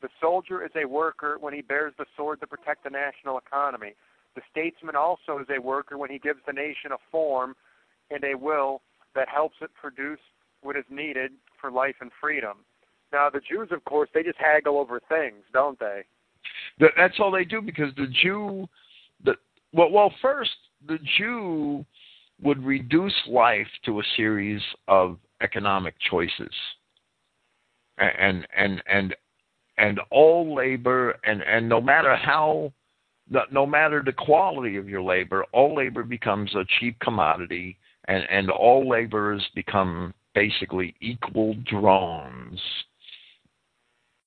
The soldier is a worker when he bears the sword to protect the national economy. The statesman also is a worker when he gives the nation a form and a will that helps it produce what is needed for life and freedom. Now, the Jews, of course, they just haggle over things, don't they? That's all they do because the Jew, the well, well, first the Jew would reduce life to a series of economic choices, and and and and all labor and and no matter how no matter the quality of your labor, all labor becomes a cheap commodity, and, and all laborers become basically equal drones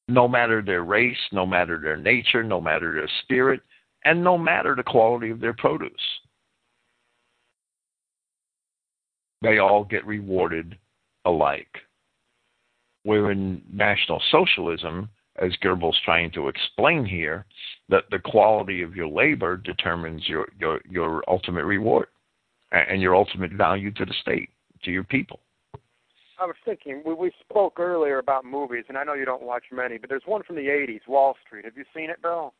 no matter their race, no matter their nature, no matter their spirit, and no matter the quality of their produce. They all get rewarded alike. Where in National Socialism, as Goebbels trying to explain here, that the quality of your labor determines your, your, your ultimate reward and your ultimate value to the state, to your people. I was thinking we we spoke earlier about movies, and I know you don't watch many, but there's one from the '80s, Wall Street. Have you seen it, Bill?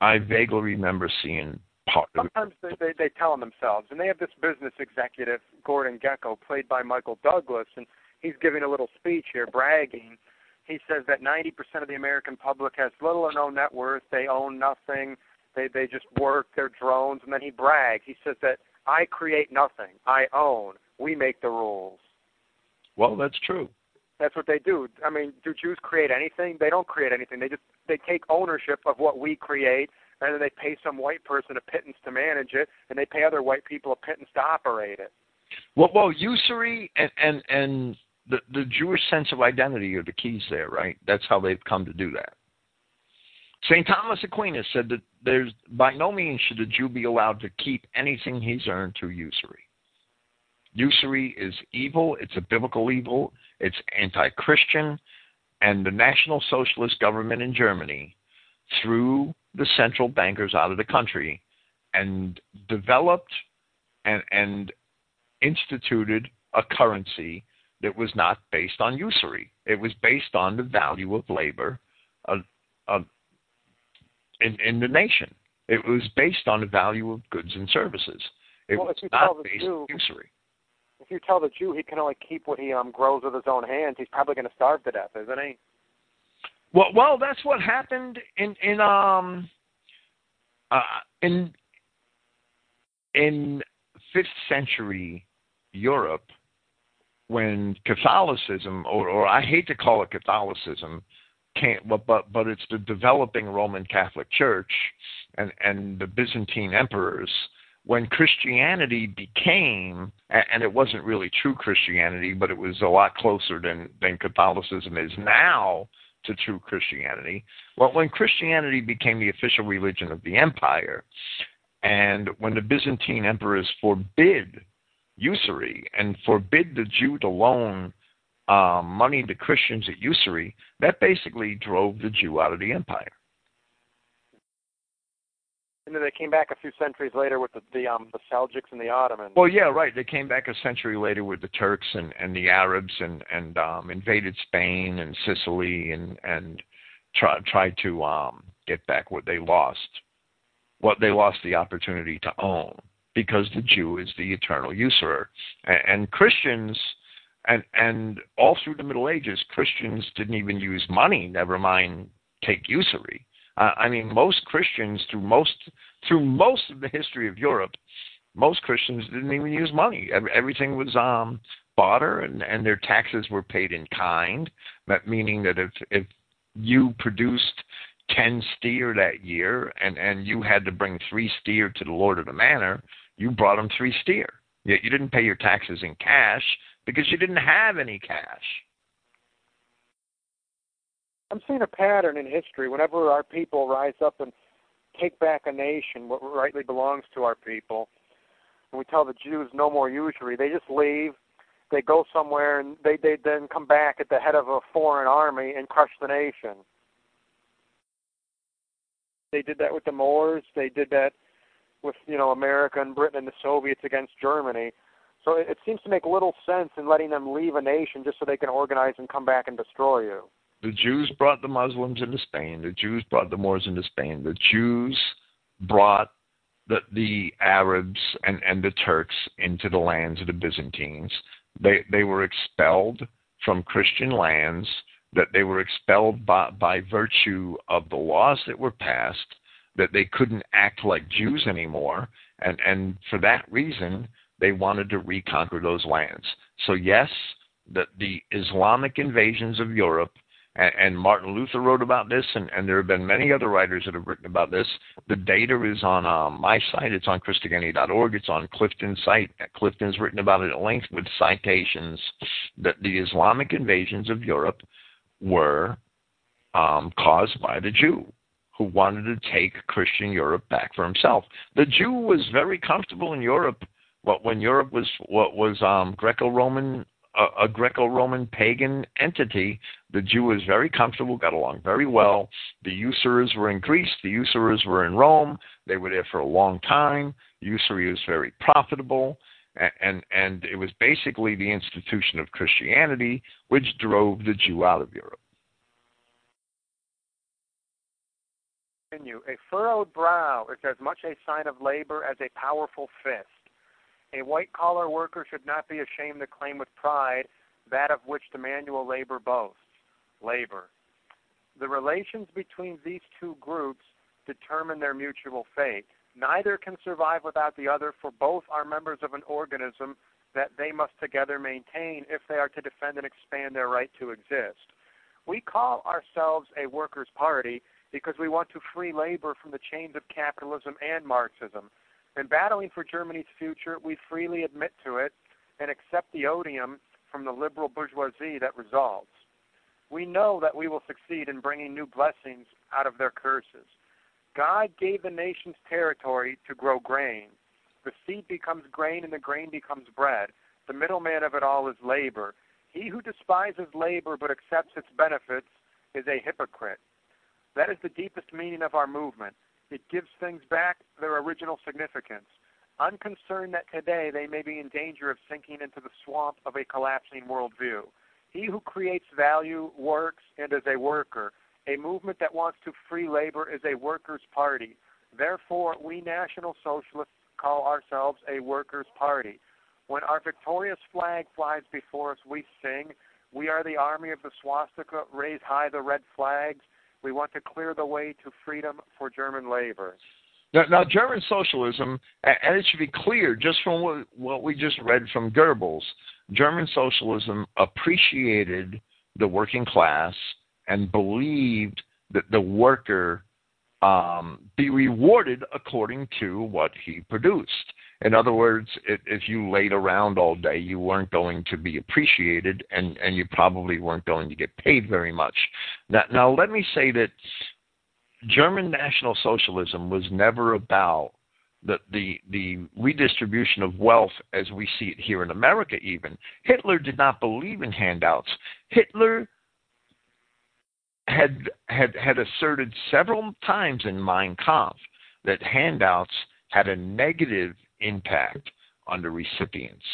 I vaguely remember seeing part of Sometimes it. they, they they tell them themselves, and they have this business executive, Gordon Gekko, played by Michael Douglas, and he's giving a little speech here, bragging. He says that 90% of the American public has little or no net worth. They own nothing. They they just work. They're drones, and then he brags. He says that I create nothing. I own. We make the rules. Well, that's true. That's what they do. I mean, do Jews create anything? They don't create anything. They just they take ownership of what we create, and then they pay some white person a pittance to manage it, and they pay other white people a pittance to operate it. Well, well, usury and and and the the Jewish sense of identity are the keys there, right? That's how they've come to do that. St. Thomas Aquinas said that there's by no means should a Jew be allowed to keep anything he's earned through usury. Usury is evil, it's a biblical evil, it's anti Christian, and the National Socialist government in Germany threw the central bankers out of the country and developed and, and instituted a currency that was not based on usury. It was based on the value of labor uh, uh, in, in the nation. It was based on the value of goods and services. It well, was not based on usury you tell the Jew he can only keep what he um grows with his own hands, he's probably going to starve to death, isn't he? Well, well, that's what happened in in um uh in in fifth century Europe, when Catholicism, or, or I hate to call it Catholicism, can't, but, but but it's the developing Roman Catholic Church and and the Byzantine emperors. When Christianity became, and it wasn't really true Christianity, but it was a lot closer than than Catholicism is now to true Christianity. Well, when Christianity became the official religion of the empire, and when the Byzantine emperors forbid usury and forbid the Jew to loan um, money to Christians at usury, that basically drove the Jew out of the empire. And then they came back a few centuries later with the the, um, the Seljuks and the Ottomans. Well, yeah, right. They came back a century later with the Turks and, and the Arabs and and um, invaded Spain and Sicily and and tried tried to um, get back what they lost, what they lost the opportunity to own because the Jew is the eternal usurer, and, and Christians and and all through the Middle Ages, Christians didn't even use money. Never mind take usury. Uh, I mean, most Christians through most through most of the history of Europe, most Christians didn't even use money. Everything was um, barter, and, and their taxes were paid in kind. Meaning that if if you produced ten steer that year, and and you had to bring three steer to the lord of the manor, you brought him three steer. Yet you didn't pay your taxes in cash because you didn't have any cash. I'm seeing a pattern in history. Whenever our people rise up and take back a nation, what rightly belongs to our people, and we tell the Jews no more usury, they just leave. They go somewhere and they they then come back at the head of a foreign army and crush the nation. They did that with the Moors. They did that with you know America and Britain and the Soviets against Germany. So it, it seems to make little sense in letting them leave a nation just so they can organize and come back and destroy you. The Jews brought the Muslims into Spain. The Jews brought the Moors into Spain. The Jews brought the, the Arabs and, and the Turks into the lands of the Byzantines. They they were expelled from Christian lands. That they were expelled by, by virtue of the laws that were passed. That they couldn't act like Jews anymore, and and for that reason, they wanted to reconquer those lands. So, yes, the, the Islamic invasions of Europe, and, and Martin Luther wrote about this, and, and, there have been many other writers that have written about this. The data is on um, my site. It's on Christogenea.org. It's on Clifton's site. Clifton's written about it at length with citations that the Islamic invasions of Europe were um, caused by the Jew who wanted to take Christian Europe back for himself. The Jew was very comfortable in Europe what when Europe was what was um, Greco-Roman a, a Greco-Roman pagan entity, the Jew was very comfortable, got along very well. The usurers were in Greece, the usurers were in Rome. They were there for a long time. Usury was very profitable, and and, and it was basically the institution of Christianity which drove the Jew out of Europe. Continue. A furrowed brow is as much a sign of labor as a powerful fist. A white collar worker should not be ashamed to claim with pride that of which the manual labor boasts labor. The relations between these two groups determine their mutual fate. Neither can survive without the other, for both are members of an organism that they must together maintain if they are to defend and expand their right to exist. We call ourselves a workers' party because we want to free labor from the chains of capitalism and Marxism. In battling for Germany's future, we freely admit to it and accept the odium from the liberal bourgeoisie that results. We know that we will succeed in bringing new blessings out of their curses. God gave the nations territory to grow grain. The seed becomes grain and the grain becomes bread. The middleman of it all is labor. He who despises labor but accepts its benefits is a hypocrite. That is the deepest meaning of our movement. It gives things back their original significance, unconcerned that today they may be in danger of sinking into the swamp of a collapsing worldview. He who creates value works and is a worker. A movement that wants to free labor is a workers' party. Therefore, we National Socialists call ourselves a workers' party. When our victorious flag flies before us, we sing, We are the army of the swastika, raise high the red flags. We want to clear the way to freedom for German labor. Now, now, German socialism, and it should be clear just from what, what we just read from Goebbels, German socialism appreciated the working class and believed that the worker um, be rewarded according to what he produced. In other words, if, if you laid around all day, you weren't going to be appreciated, and, and you probably weren't going to get paid very much. Now, now, let me say that German National Socialism was never about the, the the redistribution of wealth as we see it here in America. Even Hitler did not believe in handouts. Hitler had had had asserted several times in Mein Kampf that handouts had a negative impact on the recipients.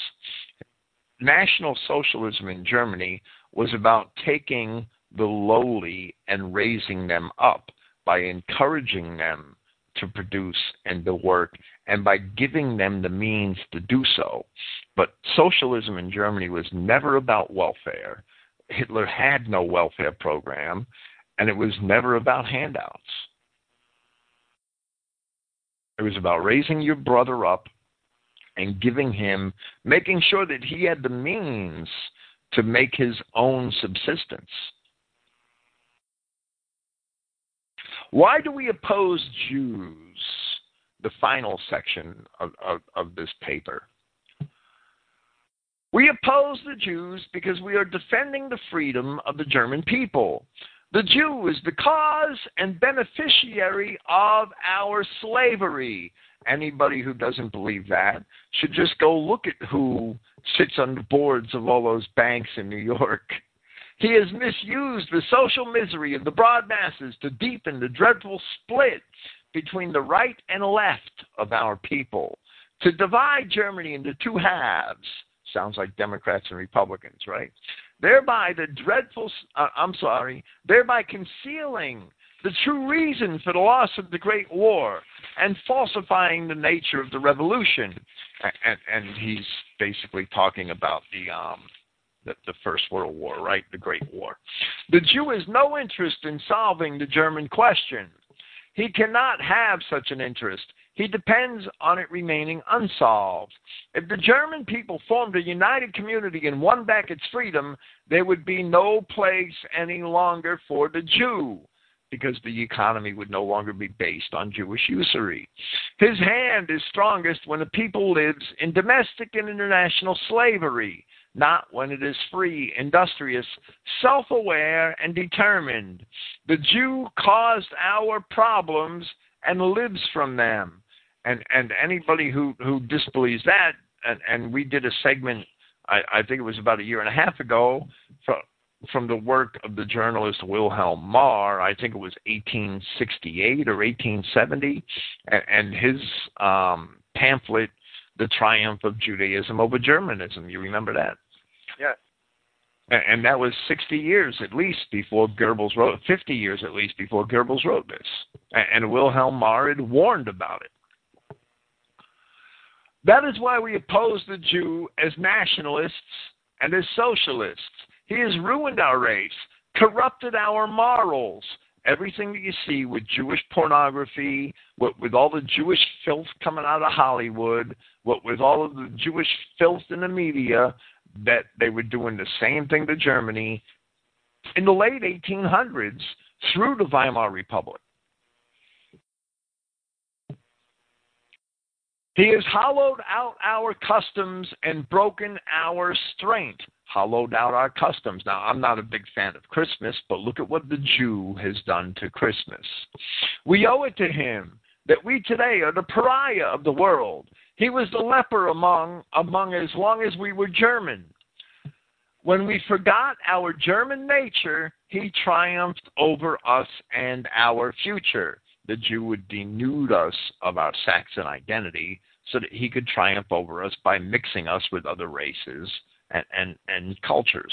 National Socialism in Germany was about taking the lowly and raising them up by encouraging them to produce and to work and by giving them the means to do so. But socialism in Germany was never about welfare. Hitler had no welfare program, and it was never about handouts. It was about raising your brother up and giving him, making sure that he had the means to make his own subsistence. Why do we oppose Jews? The final section of, of, of this paper. We oppose the Jews because we are defending the freedom of the German people. The Jew is the cause and beneficiary of our slavery. Anybody who doesn't believe that should just go look at who sits on the boards of all those banks in New York. He has misused the social misery of the broad masses to deepen the dreadful split between the right and left of our people, to divide Germany into two halves. Sounds like Democrats and Republicans, right? Thereby, the dreadful, uh, I'm sorry, thereby concealing the true reason for the loss of the Great War and falsifying the nature of the revolution. And, and he's basically talking about the um, the, the First World War, right? The Great War. The Jew has no interest in solving the German question. He cannot have such an interest. He depends on it remaining unsolved. If the German people formed a united community and won back its freedom, there would be no place any longer for the Jew because the economy would no longer be based on Jewish usury. His hand is strongest when a people lives in domestic and international slavery not when it is free, industrious, self aware, and determined. The Jew caused our problems and lives from them. And and anybody who, who disbelieves that, and, and we did a segment, I, I think it was about a year and a half ago, from, from the work of the journalist Wilhelm Marr, I think it was 1868 or 1870, and, and his um, pamphlet, The Triumph of Judaism over Germanism. You remember that? Yes. And that was 60 years at least before Goebbels wrote, 50 years at least before Goebbels wrote this. And Wilhelm Marr had warned about it. That is why we oppose the Jew as nationalists and as socialists. He has ruined our race, corrupted our morals. Everything that you see with Jewish pornography, with, with all the Jewish filth coming out of Hollywood, with, with all of the Jewish filth in the media, that they were doing the same thing to Germany in the late 1800s through the Weimar Republic. He has hollowed out our customs and broken our strength. Hollowed out our customs. Now, I'm not a big fan of Christmas, but look at what the Jew has done to Christmas. We owe it to him that we today are the pariah of the world. He was the leper among among as long as we were German. When we forgot our German nature, he triumphed over us and our future. The Jew would denude us of our Saxon identity so that he could triumph over us by mixing us with other races and, and, and cultures.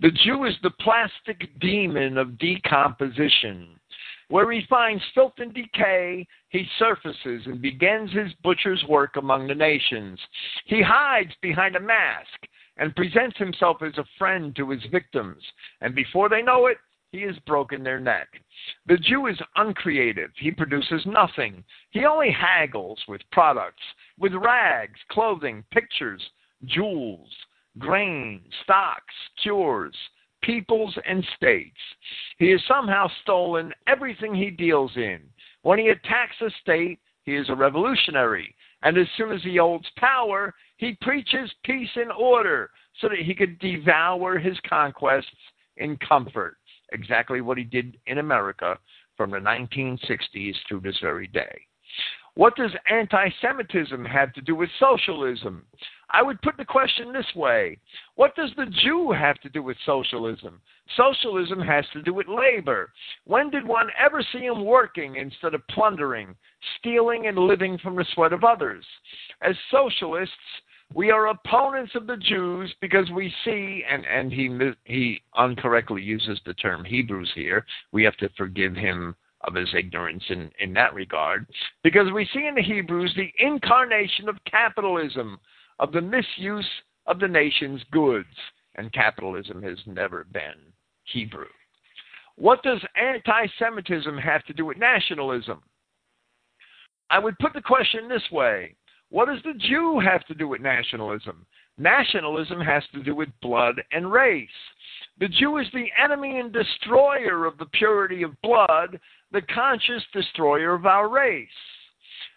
The Jew is the plastic demon of decomposition. Where he finds filth and decay, he surfaces and begins his butcher's work among the nations. He hides behind a mask and presents himself as a friend to his victims. And before they know it, he has broken their neck. The Jew is uncreative. He produces nothing. He only haggles with products, with rags, clothing, pictures, jewels, grain, stocks, cures, peoples, and states. He has somehow stolen everything he deals in. When he attacks a state, he is a revolutionary. And as soon as he holds power, he preaches peace and order so that he could devour his conquests in comfort. Exactly what he did in America from the 1960s to this very day. What does anti Semitism have to do with socialism? I would put the question this way What does the Jew have to do with socialism? Socialism has to do with labor. When did one ever see him working instead of plundering, stealing, and living from the sweat of others? As socialists, we are opponents of the Jews because we see, and, and he, he incorrectly uses the term Hebrews here. We have to forgive him of his ignorance in, in that regard, because we see in the Hebrews the incarnation of capitalism, of the misuse of the nation's goods, and capitalism has never been Hebrew. What does anti Semitism have to do with nationalism? I would put the question this way What does the Jew have to do with nationalism? Nationalism has to do with blood and race. The Jew is the enemy and destroyer of the purity of blood the conscious destroyer of our race.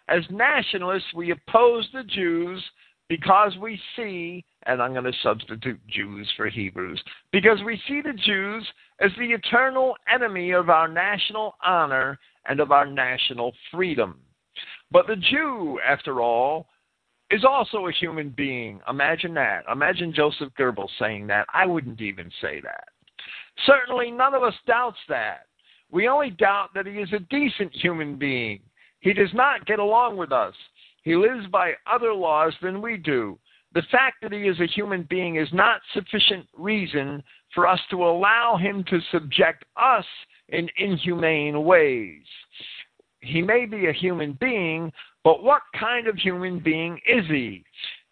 As nationalists, we oppose the Jews because we see, and I'm going to substitute Jews for Hebrews, because we see the Jews as the eternal enemy of our national honor and of our national freedom. But the Jew, after all, is also a human being. Imagine that. Imagine Joseph Goebbels saying that. I wouldn't even say that. Certainly, none of us doubts that. We only doubt that he is a decent human being. He does not get along with us. He lives by other laws than we do. The fact that he is a human being is not sufficient reason for us to allow him to subject us in inhumane ways. He may be a human being, but what kind of human being is he?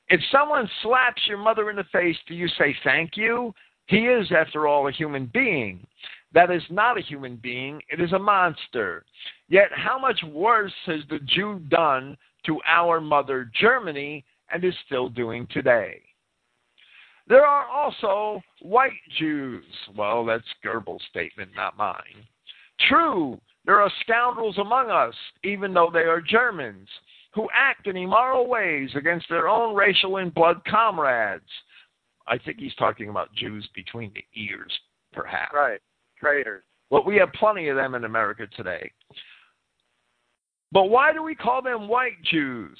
If someone slaps your mother in the face, do you say thank you? He is, after all, a human being. That is not a human being, it is a monster. Yet, how much worse has the Jew done to our mother Germany and is still doing today? There are also white Jews. Well, that's Goebbels' statement, not mine. True, there are scoundrels among us, even though they are Germans, who act in immoral ways against their own racial and blood comrades. I think he's talking about Jews between the ears, perhaps. Right traitors. Well, we have plenty of them in America today. But why do we call them white Jews?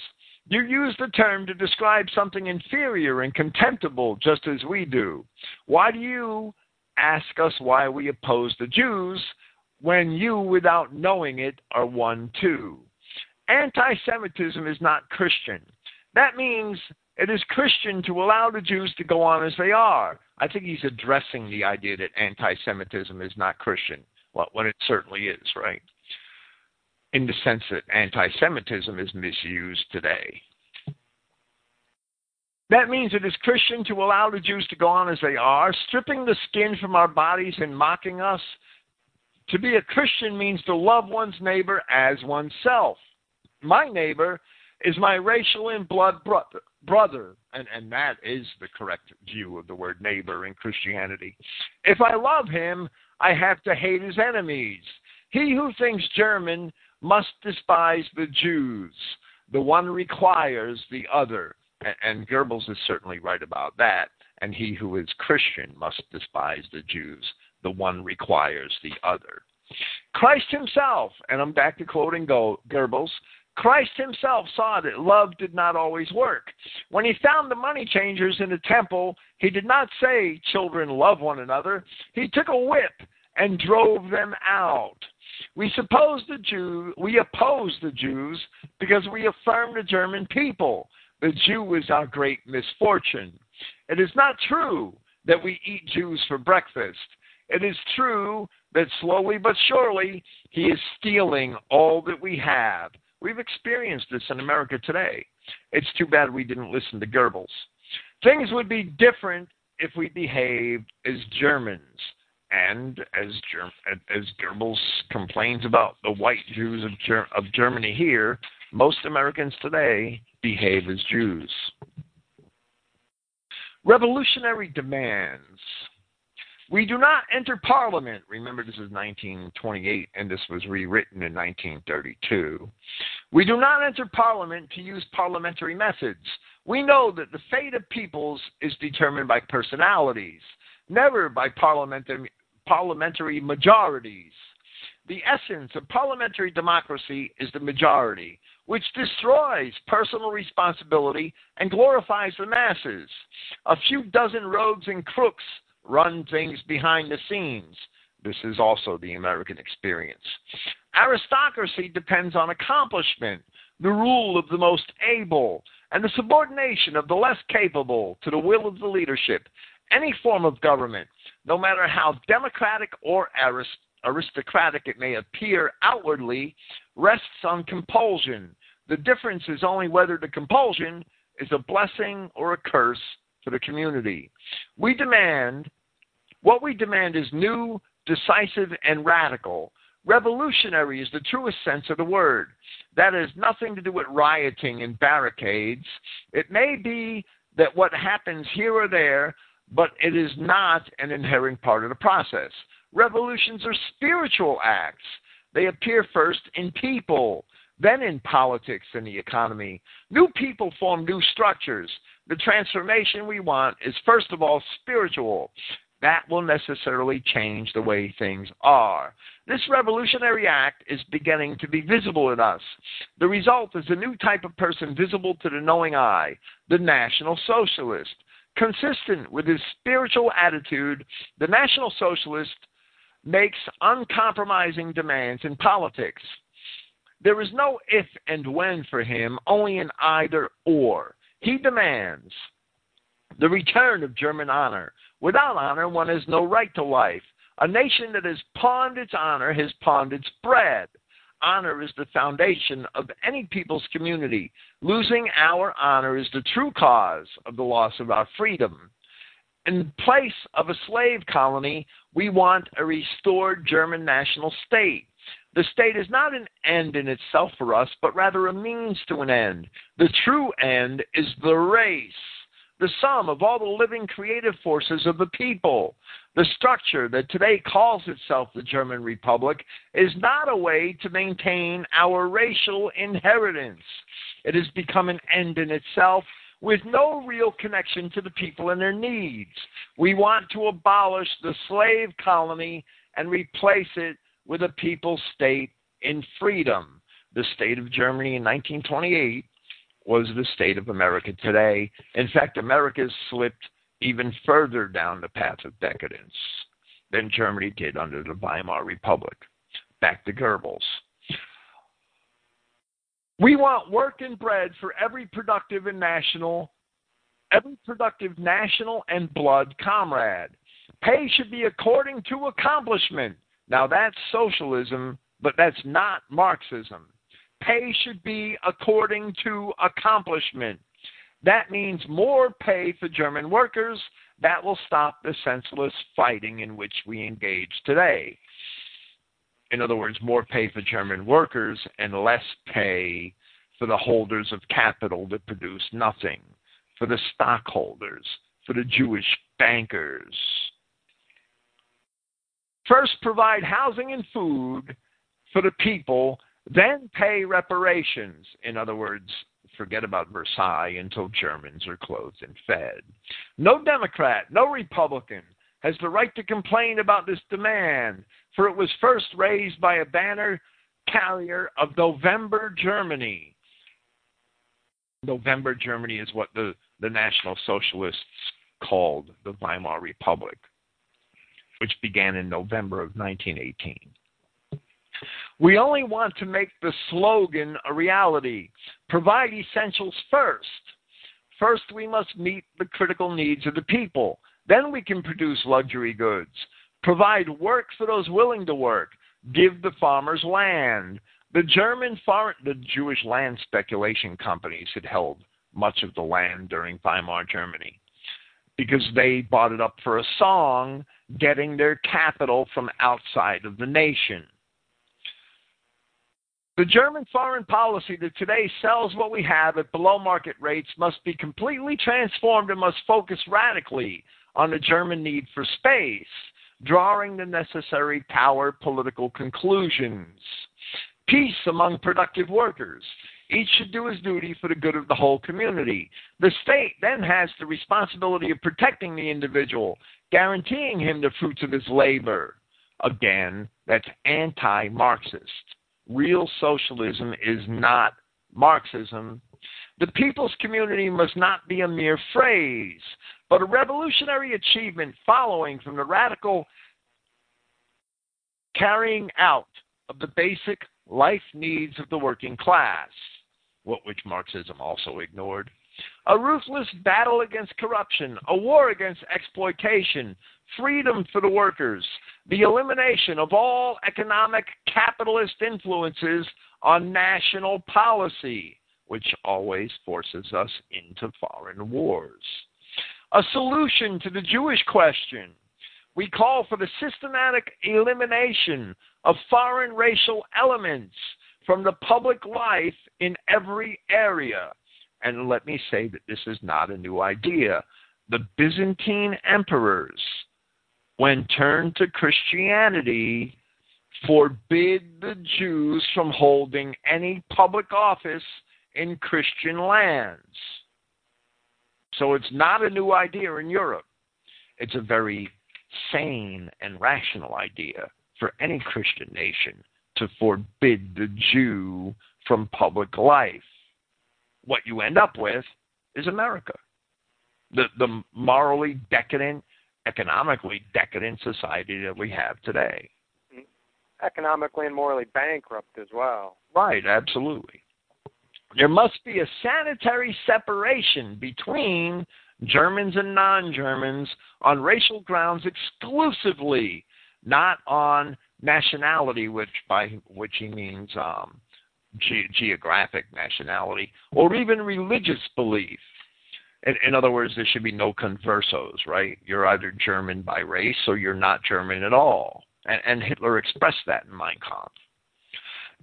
You use the term to describe something inferior and contemptible, just as we do. Why do you ask us why we oppose the Jews when you, without knowing it, are one too? Anti Semitism is not Christian. That means it is Christian to allow the Jews to go on as they are. I think he's addressing the idea that anti Semitism is not Christian, well, when it certainly is, right? In the sense that anti Semitism is misused today. That means it is Christian to allow the Jews to go on as they are, stripping the skin from our bodies and mocking us. To be a Christian means to love one's neighbor as oneself. My neighbor is my racial and blood brother brother, and, and that is the correct view of the word neighbor in Christianity. If I love him, I have to hate his enemies. He who thinks German must despise the Jews. The one requires the other. And, and Goebbels is certainly right about that. And he who is Christian must despise the Jews. The one requires the other. Christ himself, and I'm back to quoting Goebbels, Christ himself saw that love did not always work. When he found the money changers in the temple, he did not say, Children, love one another. He took a whip and drove them out. We suppose the Jew we oppose the Jews because we affirm the German people. The Jew is our great misfortune. It is not true that we eat Jews for breakfast. It is true that slowly but surely he is stealing all that we have We've experienced this in America today. It's too bad we didn't listen to Goebbels. Things would be different if we behaved as Germans. And as Germ- as Goebbels complains about the white Jews of, Ger- of Germany here, most Americans today behave as Jews. Revolutionary demands. We do not enter Parliament. Remember, this is 1928, and this was rewritten in 1932. We do not enter Parliament to use parliamentary methods. We know that the fate of peoples is determined by personalities, never by parliamentary, parliamentary majorities. The essence of parliamentary democracy is the majority, which destroys personal responsibility and glorifies the masses. A few dozen rogues and crooks run things behind the scenes. This is also the American experience. Aristocracy depends on accomplishment, the rule of the most able, and the subordination of the less capable to the will of the leadership. Any form of government, no matter how democratic or arist- aristocratic it may appear outwardly, rests on compulsion. The difference is only whether the compulsion is a blessing or a curse for the community. We demand, what we demand is new, decisive, and radical. Revolutionary is the truest sense of the word. That has nothing to do with rioting and barricades. It may be that what happens here or there, but it is not an inherent part of the process. Revolutions are spiritual acts. They appear first in people, then in politics and the economy. New people form new structures. The transformation we want is, first of all, spiritual. That will necessarily change the way things are. This revolutionary act is beginning to be visible in us. The result is a new type of person visible to the knowing eye, the National Socialist. Consistent with his spiritual attitude, the National Socialist makes uncompromising demands in politics. There is no if and when for him, only an either or. He demands the return of German honor. Without honor, one has no right to life. A nation that has pawned its honor has pawned its bread. Honor is the foundation of any people's community. Losing our honor is the true cause of the loss of our freedom. In place of a slave colony, we want a restored German national state. The state is not an end in itself for us, but rather a means to an end. The true end is the race, the sum of all the living creative forces of the people. The structure that today calls itself the German Republic is not a way to maintain our racial inheritance. It has become an end in itself with no real connection to the people and their needs. We want to abolish the slave colony and replace it with a people state in freedom. The state of Germany in 1928 was the state of America today. In fact, America slipped even further down the path of decadence than Germany did under the Weimar Republic. Back to Goebbels. We want work and bread for every productive and national, every productive national and blood comrade. Pay should be according to accomplishment, now that's socialism, but that's not Marxism. Pay should be according to accomplishment. That means more pay for German workers. That will stop the senseless fighting in which we engage today. In other words, more pay for German workers and less pay for the holders of capital that produce nothing, for the stockholders, for the Jewish bankers. First, provide housing and food for the people, then pay reparations. In other words, forget about Versailles until Germans are clothed and fed. No Democrat, no Republican has the right to complain about this demand, for it was first raised by a banner carrier of November Germany. November Germany is what the, the National Socialists called the Weimar Republic which began in November of 1918. We only want to make the slogan a reality provide essentials first. First, we must meet the critical needs of the people. Then we can produce luxury goods. Provide work for those willing to work. Give the farmers land. The German far- the Jewish land speculation companies had held much of the land during Weimar Germany because they bought it up for a song getting their capital from outside of the nation. The German foreign policy that today sells what we have at below market rates must be completely transformed and must focus radically on the German need for space, drawing the necessary power political conclusions. Peace among productive workers. Each should do his duty for the good of the whole community. The state then has the responsibility of protecting the individual, guaranteeing him the fruits of his labor. Again, that's anti Marxist. Real socialism is not Marxism. The people's community must not be a mere phrase, but a revolutionary achievement following from the radical carrying out of the basic life needs of the working class, what which Marxism also ignored. A ruthless battle against corruption, a war against exploitation, freedom for the workers, the elimination of all economic capitalist influences on national policy, which always forces us into foreign wars. A solution to the Jewish question. We call for the systematic elimination of foreign racial elements from the public life in every area. And let me say that this is not a new idea. The Byzantine emperors when turned to Christianity, forbid the Jews from holding any public office in Christian lands. So it's not a new idea in Europe. It's a very sane and rational idea for any Christian nation to forbid the Jew from public life. What you end up with is America. The, the morally decadent, economically decadent society that we have today. Economically and morally bankrupt as well. Right, absolutely. There must be a sanitary separation between Germans and non Germans on racial grounds exclusively, not on nationality, which by which he means um, ge- geographic nationality, or even religious belief. In, in other words, there should be no conversos, right? You're either German by race or you're not German at all. And, and Hitler expressed that in Mein Kampf.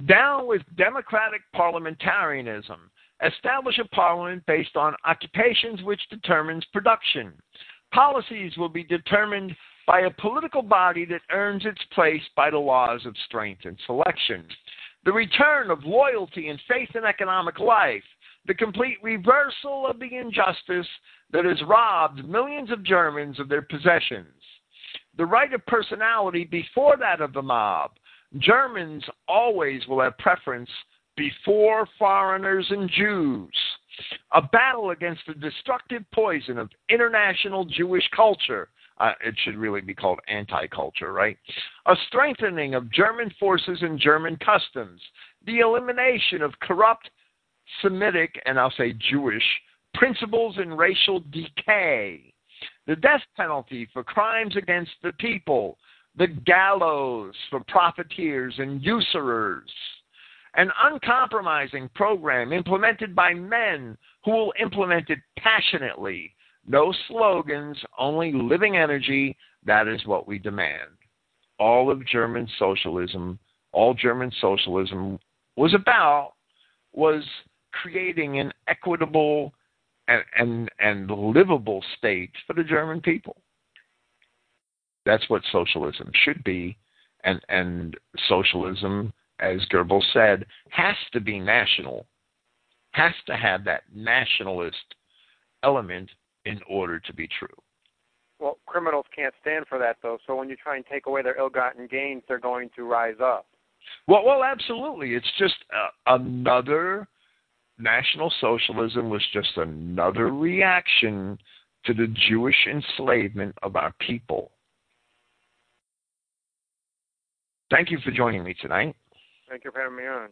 Down with democratic parliamentarianism. Establish a parliament based on occupations which determines production. Policies will be determined by a political body that earns its place by the laws of strength and selection. The return of loyalty and faith in economic life the complete reversal of the injustice that has robbed millions of Germans of their possessions. The right of personality before that of the mob. Germans always will have preference before foreigners and Jews. A battle against the destructive poison of international Jewish culture. Uh, it should really be called anti culture, right? A strengthening of German forces and German customs. The elimination of corrupt Semitic, and I'll say Jewish, principles and racial decay, the death penalty for crimes against the people, the gallows for profiteers and usurers, an uncompromising program implemented by men who will implement it passionately. No slogans, only living energy. That is what we demand. All of German socialism, all German socialism was about was creating an equitable and, and, and livable state for the German people. That's what socialism should be. And, and socialism, as Goebbels said, has to be national, has to have that nationalist element in order to be true. Well, criminals can't stand for that, though. So when you try and take away their ill-gotten gains, they're going to rise up. Well, well, absolutely. It's just uh, another National Socialism was just another reaction to the Jewish enslavement of our people. Thank you for joining me tonight. Thank you for having me on.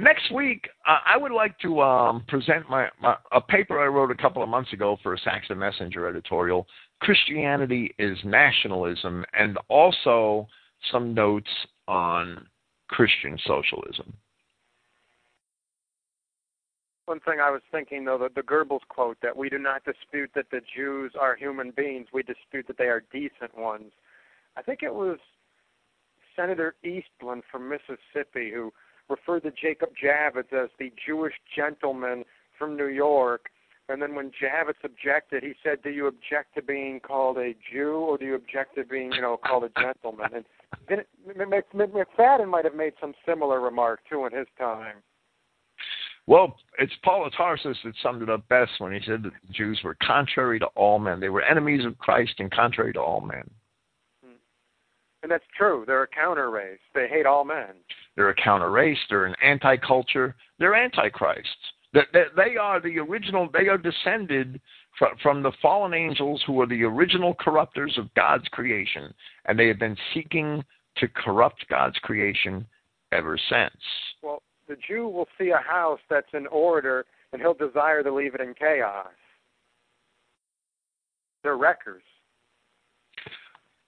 Next week, uh, I would like to um, present my, my, a paper I wrote a couple of months ago for a Saxon Messenger editorial. Christianity is nationalism, and also some notes on Christian socialism. One thing I was thinking, though, the, the Goebbels quote that we do not dispute that the Jews are human beings, we dispute that they are decent ones. I think it was Senator Eastland from Mississippi who referred to Jacob Javits as the Jewish gentleman from New York. And then when Javits objected, he said, "Do you object to being called a Jew, or do you object to being, you know, called a gentleman?" And then McFadden might have made some similar remark too in his time. Well, it's Paul of Tarsus that summed it up best when he said that the Jews were contrary to all men. They were enemies of Christ and contrary to all men. Hmm. And that's true. They're a counter race. They hate all men. They're a counter race. They're an anti culture. They're antichrists. They are the original. They are descended from, from the fallen angels who are the original corruptors of God's creation, and they have been seeking to corrupt God's creation ever since. Well, the Jew will see a house that's in order and he'll desire to leave it in chaos. They're wreckers.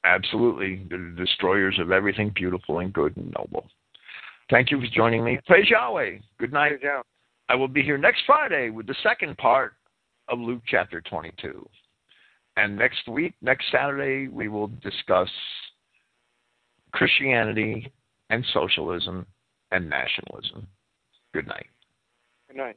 Absolutely. They're the destroyers of everything beautiful and good and noble. Thank you for joining me. Praise Yahweh. Good night. I will be here next Friday with the second part of Luke chapter 22. And next week, next Saturday, we will discuss Christianity and socialism and nationalism. Good night. Good night.